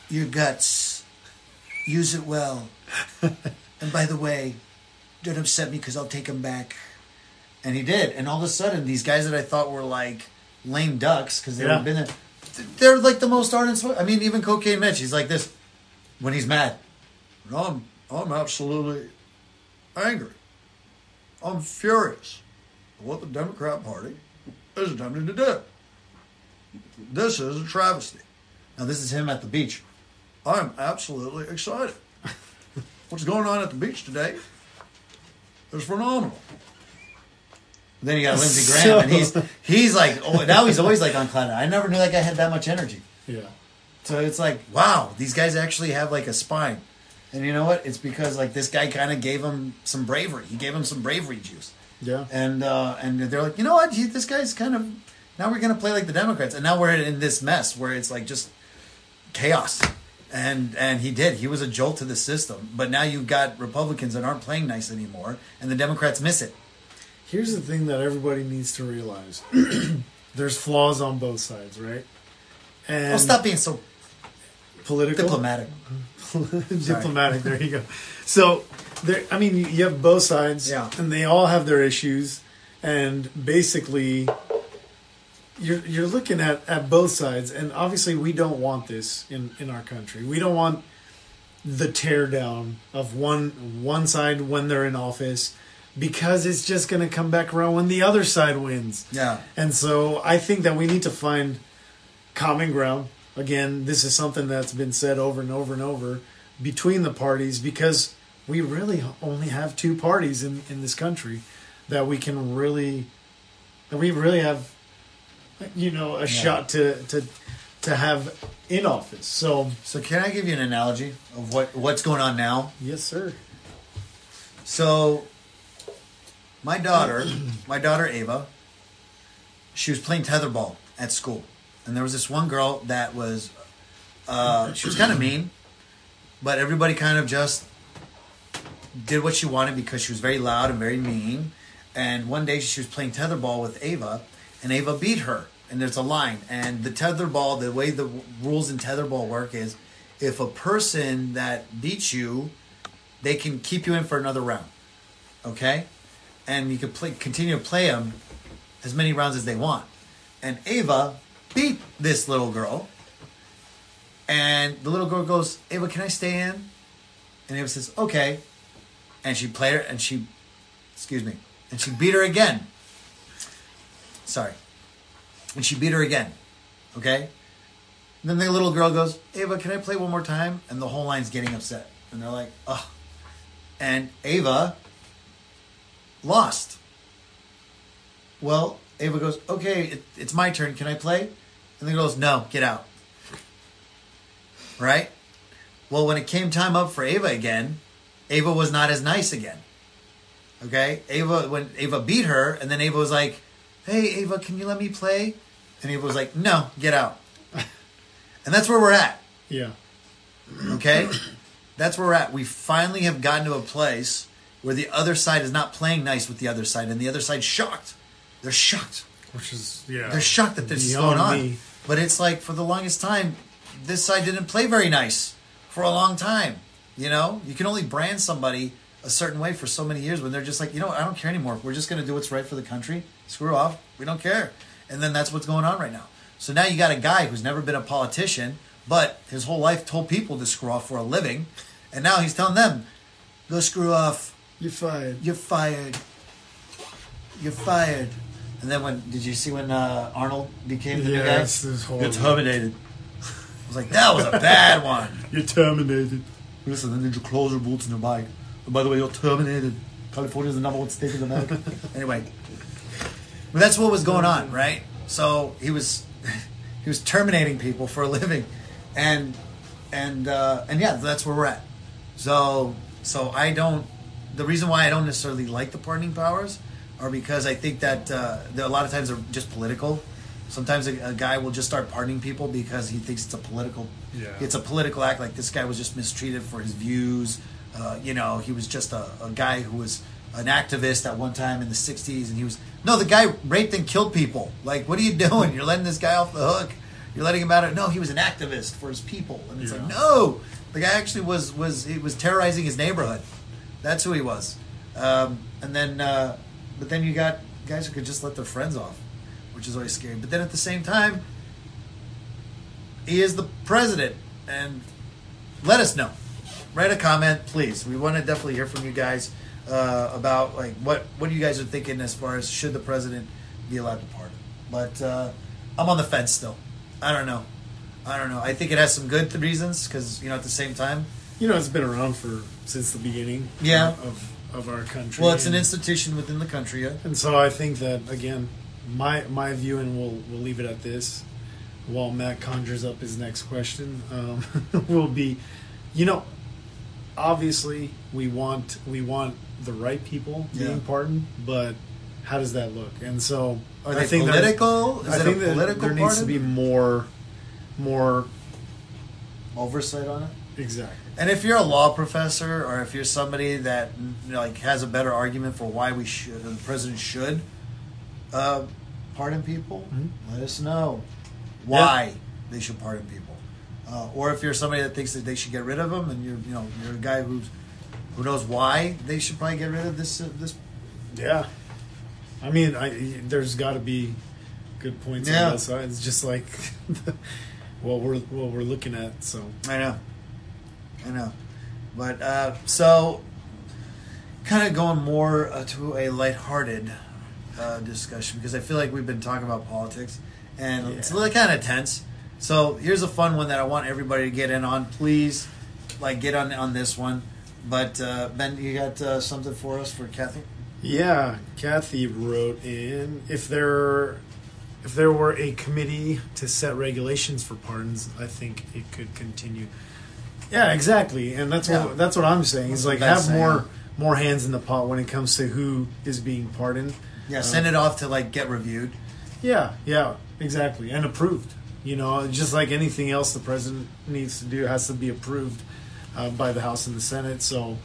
your guts. use it well. and by the way, don't upset me because I'll take them back. And he did. And all of a sudden, these guys that I thought were like lame ducks because they've Yeah. been there, they're like the most ardent. I mean, even Cocaine Mitch, he's like this when he's mad. I'm, I'm absolutely angry. I'm furious at what the Democrat Party is attempting to do. This is a travesty. Now, this is him at the beach. I'm absolutely excited. What's going on at the beach today is phenomenal. Then you got Lindsey Graham, and he's he's like oh, now he's always like on cloud. nine. I never knew that guy had that much energy. Yeah. So it's like, wow, these guys actually have like a spine. And you know what? It's because like this guy kind of gave him some bravery. He gave him some bravery juice. Yeah. And uh, and they're like, you know what? He, this guy's kind of now we're gonna play like the Democrats, and now we're in this mess where it's like just chaos. And and he did. He was a jolt to the system. But now you've got Republicans that aren't playing nice anymore, and the Democrats miss it. Here's the thing that everybody needs to realize: there's flaws on both sides, right? And Well, stop being so political, diplomatic. diplomatic. There you go. So there, I mean, you have both sides, Yeah. and they all have their issues, and basically, you're you're looking at at both sides, and obviously, we don't want this in in our country. We don't want the tear down of one one side when they're in office because it's just going to come back around when the other side wins. Yeah. And so I think that we need to find common ground. Again, this is something that's been said over and over and over between the parties because we really only have two parties in, in this country that we can really that we really have you know a shot to to to have in office. So So can I give you an analogy of what what's going on now? yes, sir. So, my daughter, my daughter Ava, she was playing tetherball at school, and there was this one girl that was, uh, she was kind of mean, but everybody kind of just did what she wanted because she was very loud and very mean. And one day she was playing tetherball with Ava, and Ava beat her. And there's a line, and the tetherball, the way the rules in tetherball work is, if a person that beats you they can keep you in for another round. Okay? And you can play continue to play them as many rounds as they want. And Ava beat this little girl. And the little girl goes, Ava, can I stay in? And Ava says, okay. And she played her and she excuse me. And she beat her again. Sorry. And she beat her again. Okay? And then the little girl goes, Ava, can I play one more time? And the whole line's getting upset. And they're like, ugh. And Ava lost. Well, Ava goes, okay, it, it's my turn. Can I play? And the girl goes, no, get out. Right? Well, when it came time up for Ava again, Ava was not as nice again. Okay? Ava, when Ava beat her, and then Ava was like, hey, Ava, can you let me play? And Ava was like, no, get out. and that's where we're at. Yeah. Okay? That's where we're at. We finally have gotten to a place where the other side is not playing nice with the other side, and the other side's shocked. They're shocked. Which is yeah. They're shocked that this is going on. me. But it's like for the longest time, this side didn't play very nice for a long time. You know, you can only brand somebody a certain way for so many years when they're just like, you know, what, I don't care anymore. We're just going to do what's right for the country. Screw off. We don't care. And then that's what's going on right now. So now you got a guy who's never been a politician, but his whole life told people to screw off for a living, and now he's telling them, go screw off. You're fired. You're fired. You're fired. And then when did you see when uh, Arnold became the new guy? Yes, this whole You're terminated. I was like, that was a bad one. You're terminated. Listen, then did you close your boots and your bike? And by the way, you're terminated. California is the number one state in America. anyway, but that's what was going on, right? So he was he was terminating people for a living, and and uh, and yeah, that's where we're at. So so I don't. The reason why I don't necessarily like the pardoning powers are because I think that uh, a lot of times they're just political. Sometimes a, a guy will just start pardoning people because he thinks it's a political. Yeah. It's a political act. Like this guy was just mistreated for his views. Uh, you know, he was just a, a guy who was an activist at one time in the '60s, and he was no, the guy raped and killed people. Like, what are you doing? You're letting this guy off the hook. you're letting him out of no, he was an activist for his people, and it's Yeah. like no, the guy actually was was he was terrorizing his neighborhood. That's who he was. Um, and then, uh, but then you got guys who could just let their friends off, which is always scary. But then at the same time, he is the president, and let us know. Write a comment, please. We want to definitely hear from you guys uh, about like what what you guys are thinking as far as should the president be allowed to pardon. But uh, I'm on the fence still. I don't know. I don't know. I think it has some good reasons because you know at the same time, You know, it's been around for since the beginning. Yeah. Of of our country. well, it's an and- institution within the country. Yeah. And so I think that again, my my view, and we'll we'll leave it at this, while Matt conjures up his next question, um, will be, you know, obviously we want we want the right people Yeah. being pardoned, but how does that look? And so Are I think political? Is I think a that political there needs to be more, more oversight on it. Exactly. And if you're a law professor, or if you're somebody that you know, like has a better argument for why we should, the president should uh, pardon people, Mhm. let us know why they should pardon people. Uh, or if you're somebody that thinks that they should get rid of them, and you're you know you're a guy who's who knows why they should probably get rid of this uh, this. Yeah, I mean, I, there's got to be good points Yeah. on both sides, just like what we're what we're looking at. So I know, I know, but uh, so kind of going more uh, to a lighthearted uh, discussion because I feel like we've been talking about politics and it's Yeah. really kind of tense. So here's a fun one that I want everybody to get in on. Please, like, get on on this one. But uh, Ben, you got uh, something for us for Kathy? yeah, Kathy wrote in if there if there were a committee to set regulations for pardons, I think it could continue. Yeah, exactly, and that's Yeah. what that's what I'm saying. Is like have more saying. more hands in the pot when it comes to who is being pardoned. Yeah, send it off to like get reviewed. Yeah, yeah, exactly, and approved. You know, just like anything else, the president needs to do has to be approved uh, by the House and the Senate. So,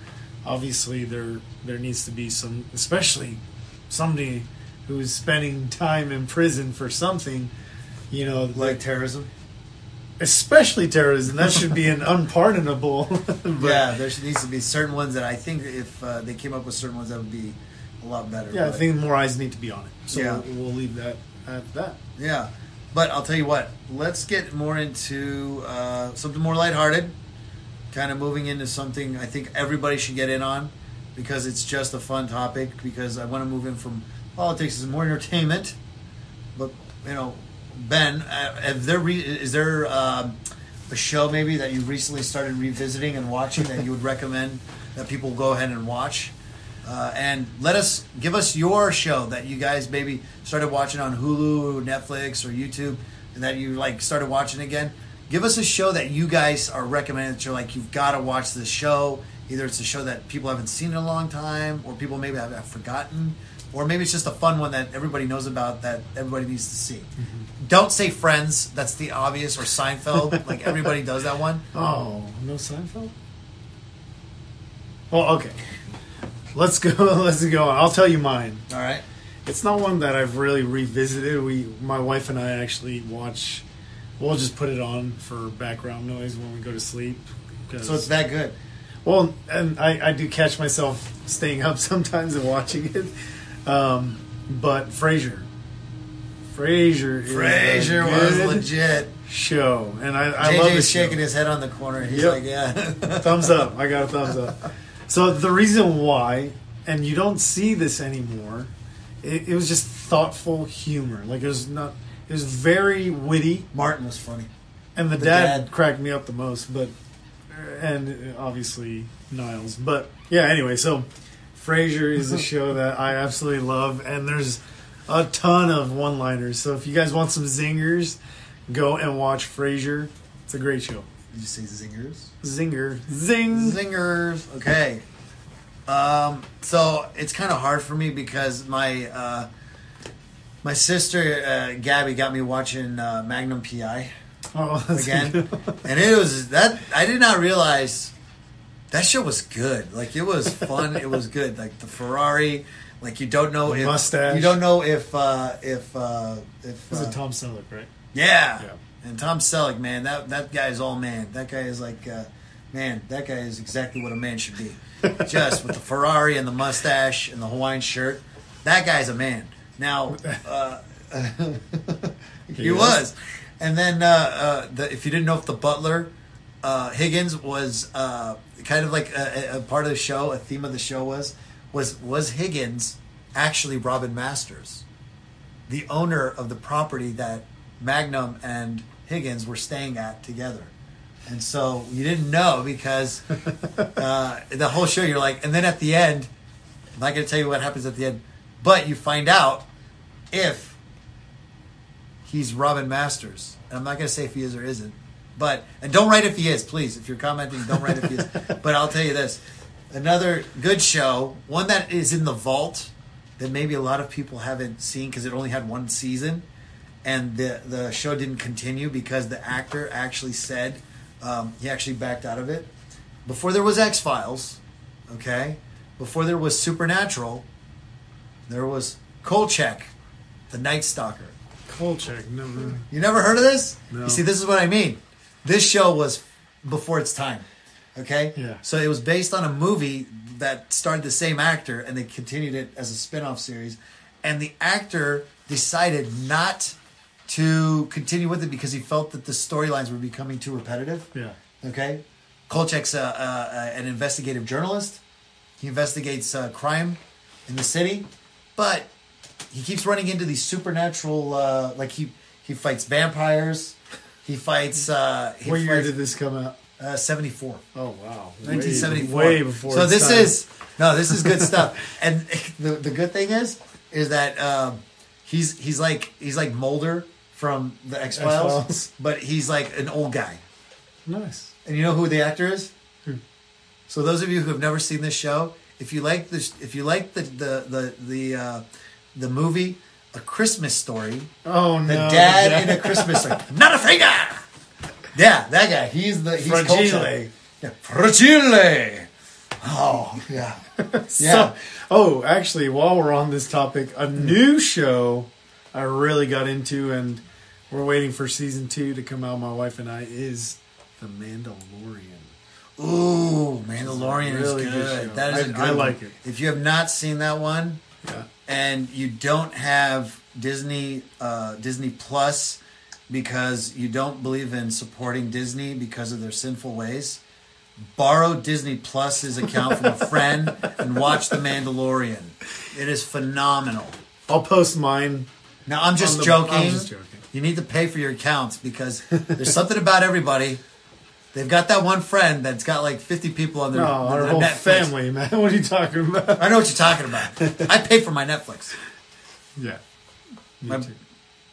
obviously, there there needs to be some, especially somebody who is spending time in prison for something. You know, Like terrorism. Especially terrorism. That should be an unpardonable. but, yeah, there should- needs to be certain ones that I think if uh, they came up with certain ones that would be a lot better. yeah, I think more eyes need to be on it. So Yeah. we'll, we'll leave that at that. Yeah, but I'll tell you what. Let's get more into uh, something more lighthearted. Kind of moving into something I think everybody should get in on because it's just a fun topic. Because I want to move in from politics is more entertainment. But you know, Ben, uh, there re- is there um, a show maybe that you recently started revisiting and watching that you would recommend that people go ahead and watch? Uh, and let us give us your show that you guys maybe started watching on Hulu, or Netflix, or YouTube, and that you like started watching again. Give us a show that you guys are recommending that you're like you've got to watch this show. Either it's a show that people haven't seen in a long time, or people maybe have, have forgotten, or maybe it's just a fun one that everybody knows about that everybody needs to see. Mm-hmm. Don't say Friends. That's the obvious, or Seinfeld. like everybody does that one. Oh, no Seinfeld? Well, okay. Let's go. Let's go. I'll tell you mine. All right. It's not one that I've really revisited. We, my wife and I, actually watch. We'll just put it on for background noise when we go to sleep. So it's that good. well, and I, I do catch myself staying up sometimes and watching it. Um, but Frasier, Frasier, Frasier was legit. show, and I, I love JJ's this show. shaking his head on the corner. He's Yep. like, yeah. thumbs up. I got a thumbs up. So the reason why, and you don't see this anymore, it, it was just thoughtful humor. Like it was not. It was very witty, Martin was funny. and the, The dad, dad. cracked me up the most. But and obviously Niles. But yeah. Anyway, so Frasier is a show that I absolutely love, and there's a ton of one-liners. So if you guys want some zingers, go and watch Frasier. It's a great show. Did you say zingers? Zinger, zing. Zingers. Okay. Um, so it's kind of hard for me because my uh, my sister uh, Gabby got me watching uh, Magnum PI Oh, again, and it was that I did not realize that show was good. Like it was fun. it was good. Like the Ferrari. Like you don't know The if mustache. you don't know if uh, if uh, if Was uh, it Tom Selleck, right? Yeah. Yeah. And Tom Selleck, man, that that guy is all man. That guy is like, uh, man, that guy is exactly what a man should be. Just with the Ferrari and the mustache and the Hawaiian shirt, that guy's a man. Now, uh, he, He is. was. And then, uh, uh, the, if you didn't know if the butler uh, Higgins was uh, kind of like a, a- part of the show, a theme of the show was was was Higgins actually Robin Masters, the owner of the property that Magnum and Higgins were staying at together. And so you didn't know because uh, the whole show you're like, and then at the end, I'm not going to tell you what happens at the end, but you find out if he's Robin Masters. And I'm not going to say if he is or isn't, but and don't write if he is, please. If you're commenting, don't write if he is. But I'll tell you this: another good show, one that is in the vault that maybe a lot of people haven't seen because it only had one season, and the the show didn't continue because the actor actually said um, he actually backed out of it. Before there was X Files, okay, before there was Supernatural, there was Kolchak, the Night Stalker. Kolchak, no, no. You never heard of this? No. You see, this is what I mean. This show was before its time. Okay? Yeah. So it was based on a movie that starred the same actor and they continued it as a spin off series. And the actor decided not to continue with it because he felt that the storylines were becoming too repetitive. Yeah. Okay? Kolchak's a, a, a, an investigative journalist. He investigates uh, crime in the city, but he keeps running into these supernatural. Uh, like he he fights vampires. He fights. Uh, he What year did this come out? uh, Seventy four. Oh wow, 1974. Way, way before. So this time. is no, this is good stuff. And the the good thing is, is that um, he's he's like he's like Mulder from the X Files, X-Files. but he's like an old guy. nice. And you know who the actor is? Who? So those of you who have never seen this show, if you like this, if you like the the the the, uh, the movie A Christmas Story, Oh no, the dad in A Christmas Story, not a finger. Yeah, that guy. He's the he's Fragile. Kolchak. Yeah, fragile. Oh yeah, yeah. So, oh, actually, while we're on this topic, a hmm. new show I really got into, and we're waiting for season two to come out. My wife and I is The Mandalorian. Ooh, Mandalorian Really is good good. That is a I- good I one. like it. If you have not seen that one, Yeah, and you don't have Disney uh, Disney Plus because you don't believe in supporting Disney because of their sinful ways, borrow Disney Plus's account from a friend and watch The Mandalorian. It is phenomenal. I'll post mine. Now I'm just the- joking. I'm just joking. You need to pay for your accounts because there's something about everybody. They've got that one friend that's got like 50 people on their, No, their whole Netflix. family, man. What are you talking about? I know what you're talking about. I pay for my Netflix. Yeah. Me My- too.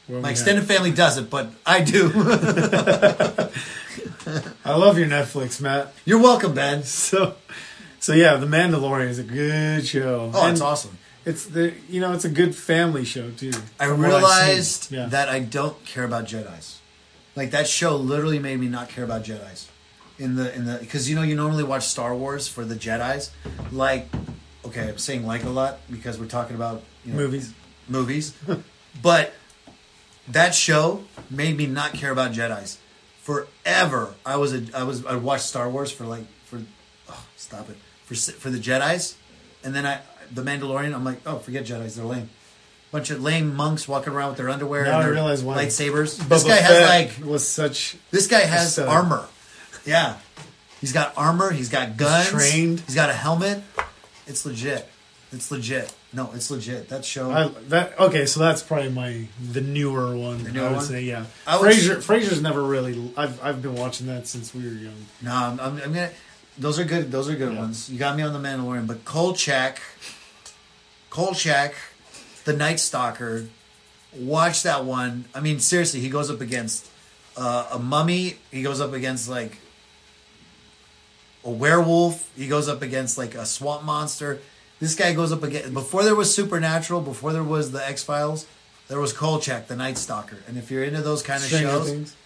My extended family doesn't, but I do. I love your Netflix, Matt. You're welcome, Ben. So, so yeah, The Mandalorian is a good show. Oh, And it's awesome. It's the you know it's a good family show too. I from what I've realized. Yeah. that I don't care about Jedi's. Like that show literally made me not care about Jedi's. In the in the because you know you normally watch Star Wars for the Jedi's. Like, okay, I'm saying like a lot because we're talking about you know, movies. movies, but that show made me not care about Jedi's. Forever, I was a I was I watched Star Wars for like for oh, stop it for for the Jedi's, and then I the Mandalorian. I'm like, oh, forget Jedi's, they're lame. Bunch of lame monks walking around with their underwear Now I and their realize why lightsabers. this Boba guy has like was such this guy has armor. Yeah, he's got armor. He's got guns. trained. He's got a helmet. It's legit. It's legit. No, it's legit. That show. I, that okay. So that's probably my the newer one. The newer I would one? say yeah. I would- Frasier Frasier's never really. I've I've been watching that since we were young. No, I'm, I'm, I'm gonna. Those are good. Those are good Yeah. ones. You got me on the Mandalorian, but Kolchak, Kolchak, the Night Stalker. Watch that one. I mean, seriously, he goes up against uh, a mummy. He goes up against like a werewolf. He goes up against like a swamp monster. This guy goes up against. Before there was Supernatural, before there was the X Files, there was Kolchak, the Night Stalker. And if you're into those kind of Stranger shows, Things.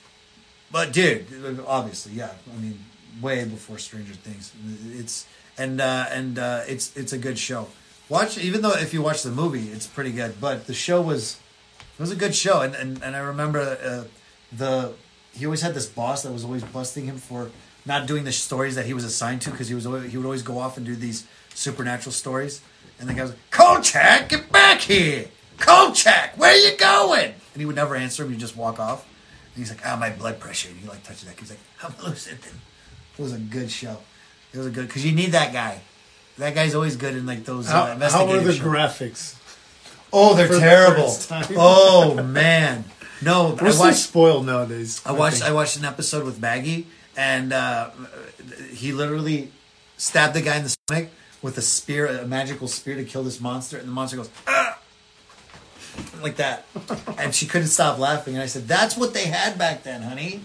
but dude, obviously, yeah. I mean, way before Stranger Things. It's and uh, and uh, it's it's a good show. Watch even though if you watch the movie, it's pretty good. But the show was it was a good show, and and, and I remember uh, the he always had this boss that was always busting him for not doing the stories that he was assigned to because he was always, he would always go off and do these supernatural stories. And the guy was like, Kolchak, get back here! Kolchak, where are you going? And he would never answer him. He'd just walk off. And he's like, ah, my blood pressure. And he like touches that. He's like, I'm losing it. It was a good show. It was a good because you need that guy. That guy's always good in like those uh, How, how are the shows. graphics? Oh, they're for terrible. time? Oh man, no. We're I so watched. spoiled nowadays. I watched. think. I watched an episode with Maggie, and uh, he literally stabbed the guy in the stomach with a spear, a magical spear to kill this monster, and the monster goes ah! like that, and she couldn't stop laughing. And I said, "That's what they had back then, honey.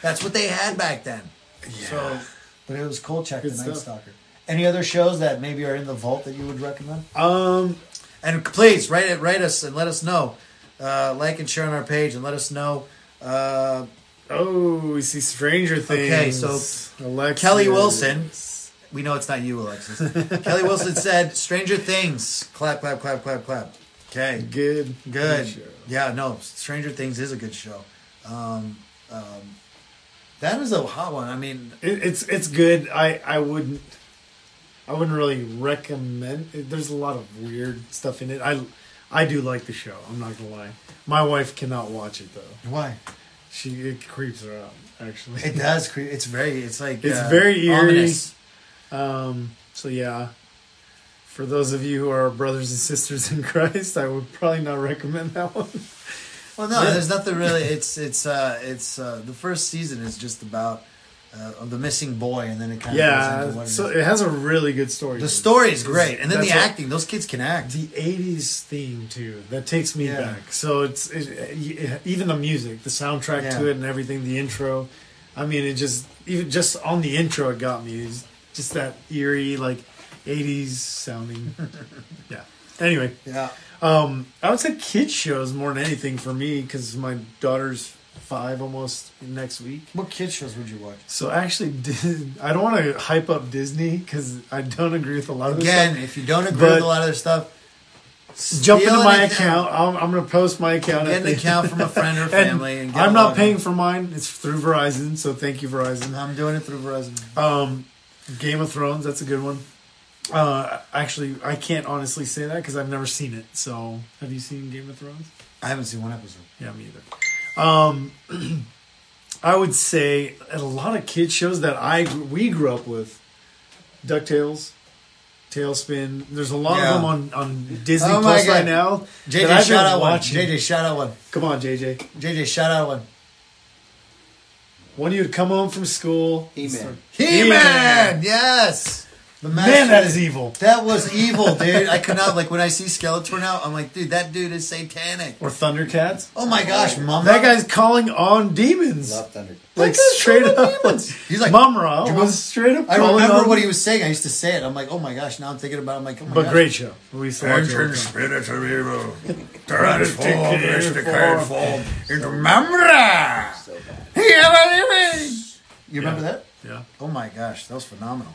That's what they had back then." So, but it was Kolchak, the Good Night stuff. Stalker. Any other shows that maybe are in the vault that you would recommend? Um, And please write it, write us, and let us know. Uh, like and share on our page, and let us know. Uh, oh, we see Stranger Things. Okay, so Alexis. Kelly Wilson. We know it's not you, Alexis. Kelly Wilson said, "Stranger Things." Clap, clap, clap, clap, clap. Okay, Good, good. show. Yeah, no, Stranger Things is a good show. Um, um, that is a hot one. I mean, It, it's it's good. I I wouldn't I wouldn't really recommend. It. There's a lot of weird stuff in it. I I do like the show. I'm not gonna lie. My wife cannot watch it though. why? She it creeps her out. Actually, It does. creep. it's very. It's like It's uh, very eerie. ominous. Um, so yeah, for those of you who are brothers and sisters in Christ, I would probably not recommend that one. Well, no, Yeah. there's nothing really. It's it's uh, it's uh, the first season is just about uh, of the missing boy, and then it kind of goes Yeah, into what so is. it has a really good story. the story is great, and then the acting. Those kids can act. the '80s theme too that takes me Yeah. back. So it's it, it- even the music, the soundtrack to it, and everything. The intro, I mean, it just even just on the intro, it got me. It's just that eerie, like '80s sounding. yeah. Anyway, Yeah. um, I would say kids shows more than anything for me because my daughter's five almost next week. What kid shows would you watch? So actually, I don't want to hype up Disney because I don't agree with a lot of Again, stuff. if you don't agree with a lot of their stuff, Jump into my it account. I'm, I'm going to post my account. Get an the- account from a friend or family. And, get I'm not paying for mine. It's through Verizon, so thank you, Verizon. I'm doing it through Verizon. Um, Game of Thrones, that's a good one. Uh, actually, I can't honestly say that because I've never seen it. So, have you seen Game of Thrones? I haven't seen one episode. Yeah, me either. Um, I would say at a lot of kids shows that I we grew up with, Ducktales, TaleSpin. There's a lot Yeah. of them on on Disney Oh my Plus right now. JJ, shout been out one. watching. JJ, shout out one. Come on, JJ. JJ, shout out one. When you'd come home from school, He-Man. He-Man, yes. The Man, master- that is evil. That was evil, dude. I could not like when I see Skeletor now. I'm like, dude, that dude is satanic. Or Thundercats. Oh my gosh, Mama. That guy's calling on demons. Love Thunder. like straight up. demons. He's like, Mumm-Ra Do you was straight up I calling remember on- what he was saying. I used to say it. I'm like, oh my gosh. Now I'm thinking about. it. I'm like, oh my But gosh. great show. We used to watch it all the time. spirit of evil, transform, mystical form into Mumm-Ra. So bad. You remember that? Yeah. Oh my gosh, that was phenomenal.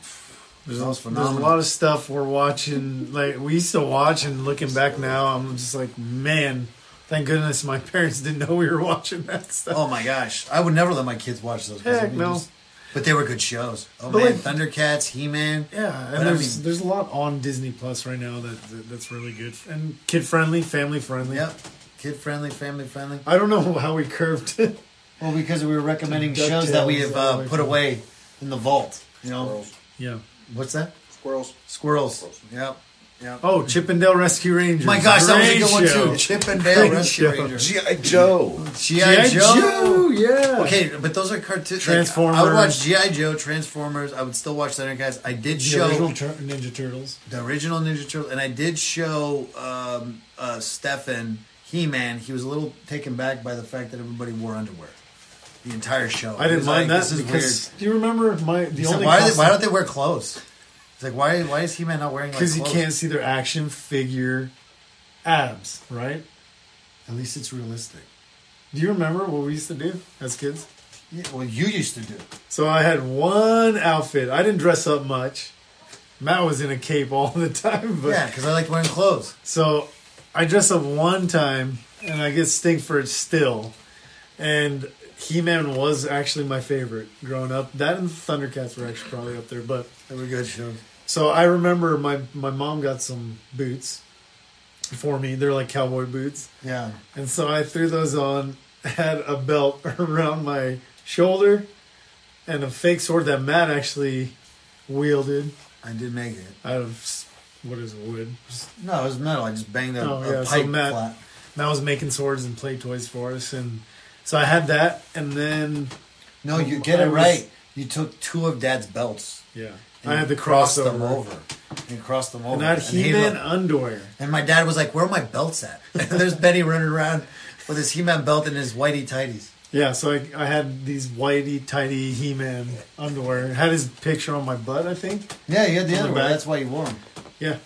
There's, there's a lot of stuff we're watching. Like we used to watch, and looking back now, I'm just like, man, thank goodness my parents didn't know we were watching that stuff. Oh my gosh, I would never let my kids watch those. Heck no. just- but they were good shows. Oh But man, like- Thundercats, He Man. Yeah, and I there's mean- there's a lot on Disney Plus right now that, that that's really good and kid friendly, family friendly. Yep, kid friendly, family friendly. I don't know how we curved it. Well, because we were recommending shows that we have uh, put away in the vault. You know. Yeah. What's that? Squirrels. Squirrels. Squirrels. Yep. Yep. Oh, Chip 'n Dale Rescue Rangers. my gosh, that was a good one too. Chip and Great Rescue show. Rangers. G.I. Joe. G.I. Joe. yeah. Okay, but those are cartoons. Transformers. I would watch GI Joe, Transformers. I would still watch Thundercats. I did The show original Tur- Ninja Turtles. the original Ninja Turtles, and I did show um, uh, Stefan He Man. He was a little taken back by the fact that everybody wore underwear the entire show. I didn't mind like, that This because weird. do you remember my the only why, they, why don't they wear clothes? It's like why why is He Man not wearing like because you clothes? can't see their action figure abs, right? At least it's realistic. Do you remember what we used to do as kids? Yeah, well, you used to do. So I had one outfit. I didn't dress up much. Matt was in a cape all the time, but Yeah, because I like wearing clothes. So I dressed up one time, and I get stink for it still. And He Man was actually my favorite growing up. That and Thundercats were actually probably up there. But They were good shows. so I remember my my mom got some boots for me. They're like cowboy boots, Yeah. and so I threw those on. Had a belt around my shoulder, and a fake sword that Matt actually wielded I did make it. out of what is it, wood. No, it was metal. I just banged a, Oh, a yeah, so pipe Matt- flat. Matt was making swords and play toys for us, and so I had that, and then No, you get I it was- right. You took two of Dad's belts. yeah, I had you the crossed crossover. them over. And you crossed them over. And I had he He-Man looked- underwear. And my dad was like, "Where are my belts at?" And there's Benny running around with his He-Man belt and his whitey tighties. Yeah, so I, I had these whitey tighty He-Man underwear. Had his picture on my butt, I think. Yeah, you had the On the other one. back. That's why you wore them. Yeah.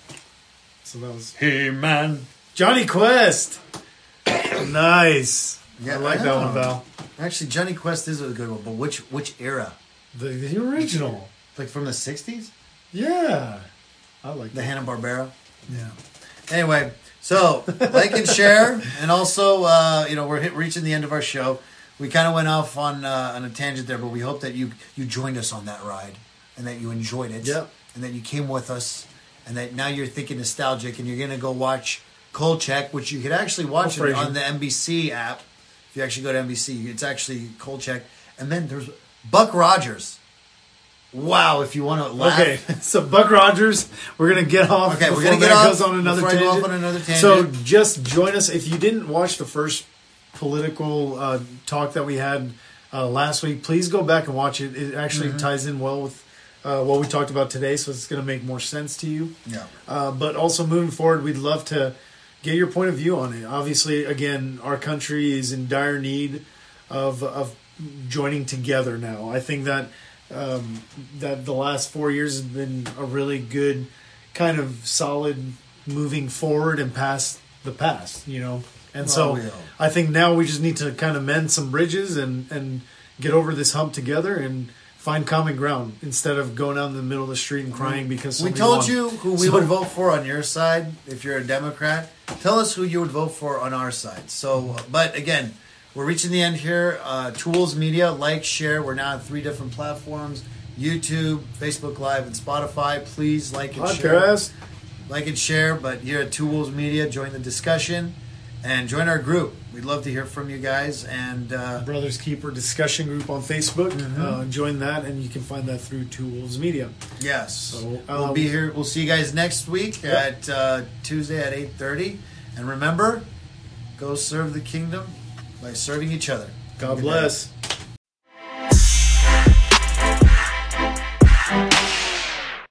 So that was He-Man. Jonny Quest. nice. Yeah, I like that one, Val. Actually, Jonny Quest is a good one, but which which era? The, the original. Like from the '60s? Yeah. I like The. Hanna Barbera. Yeah. Anyway, so like and share, and also, uh, you know, we're hit, reaching the end of our show. We kind of went off on uh, on a tangent there, but we hope that you you joined us on that ride and that you enjoyed it. Yep. And that you came with us, and that now you're thinking nostalgic, and you're gonna go watch Kolchak, which you could actually watch Oh, it on the NBC app. If you actually go to NBC, it's actually Kolchak, and then there's Buck Rogers. Wow, if you want to laugh. Okay, so Buck Rogers, we're gonna get off. Okay, we're gonna get off goes on another tangent. off on another So just join us if you didn't watch the first political uh, talk that we had uh, last week. Please go back and watch it. It actually Mm-hmm. ties in well with uh, what we talked about today, so it's gonna make more sense to you. Yeah. Uh, but also moving forward, we'd love to get your point of view on it. Obviously, again, our country is in dire need of of joining together now. I think that um, that the last four years has been a really good kind of solid moving forward and past the past. You know, and so we hope. I think now we just need to kind of mend some bridges and and get over this hump together and. Find common ground instead of going out in the middle of the street and crying because We told won. you who we So- would vote for on your side if you're a Democrat. Tell us who you would vote for on our side. So, but again, we're reaching the end here. Uh, Two Wolves Media, like, share. We're now on three different platforms: YouTube, Facebook Live, and Spotify. Please like and share. podcast. Like and share. But here at Two Wolves Media, join the discussion and join our group. We'd love to hear from you guys. And uh, Brothers Keeper discussion group on Facebook. Mm-hmm. Uh, join that, and you can find that through Two Wolves Media. Yes, So, we'll uh, be here. We'll see you guys next week Yep. at uh, Tuesday at eight thirty. And remember, go serve the kingdom by serving each other. God Good bless. night.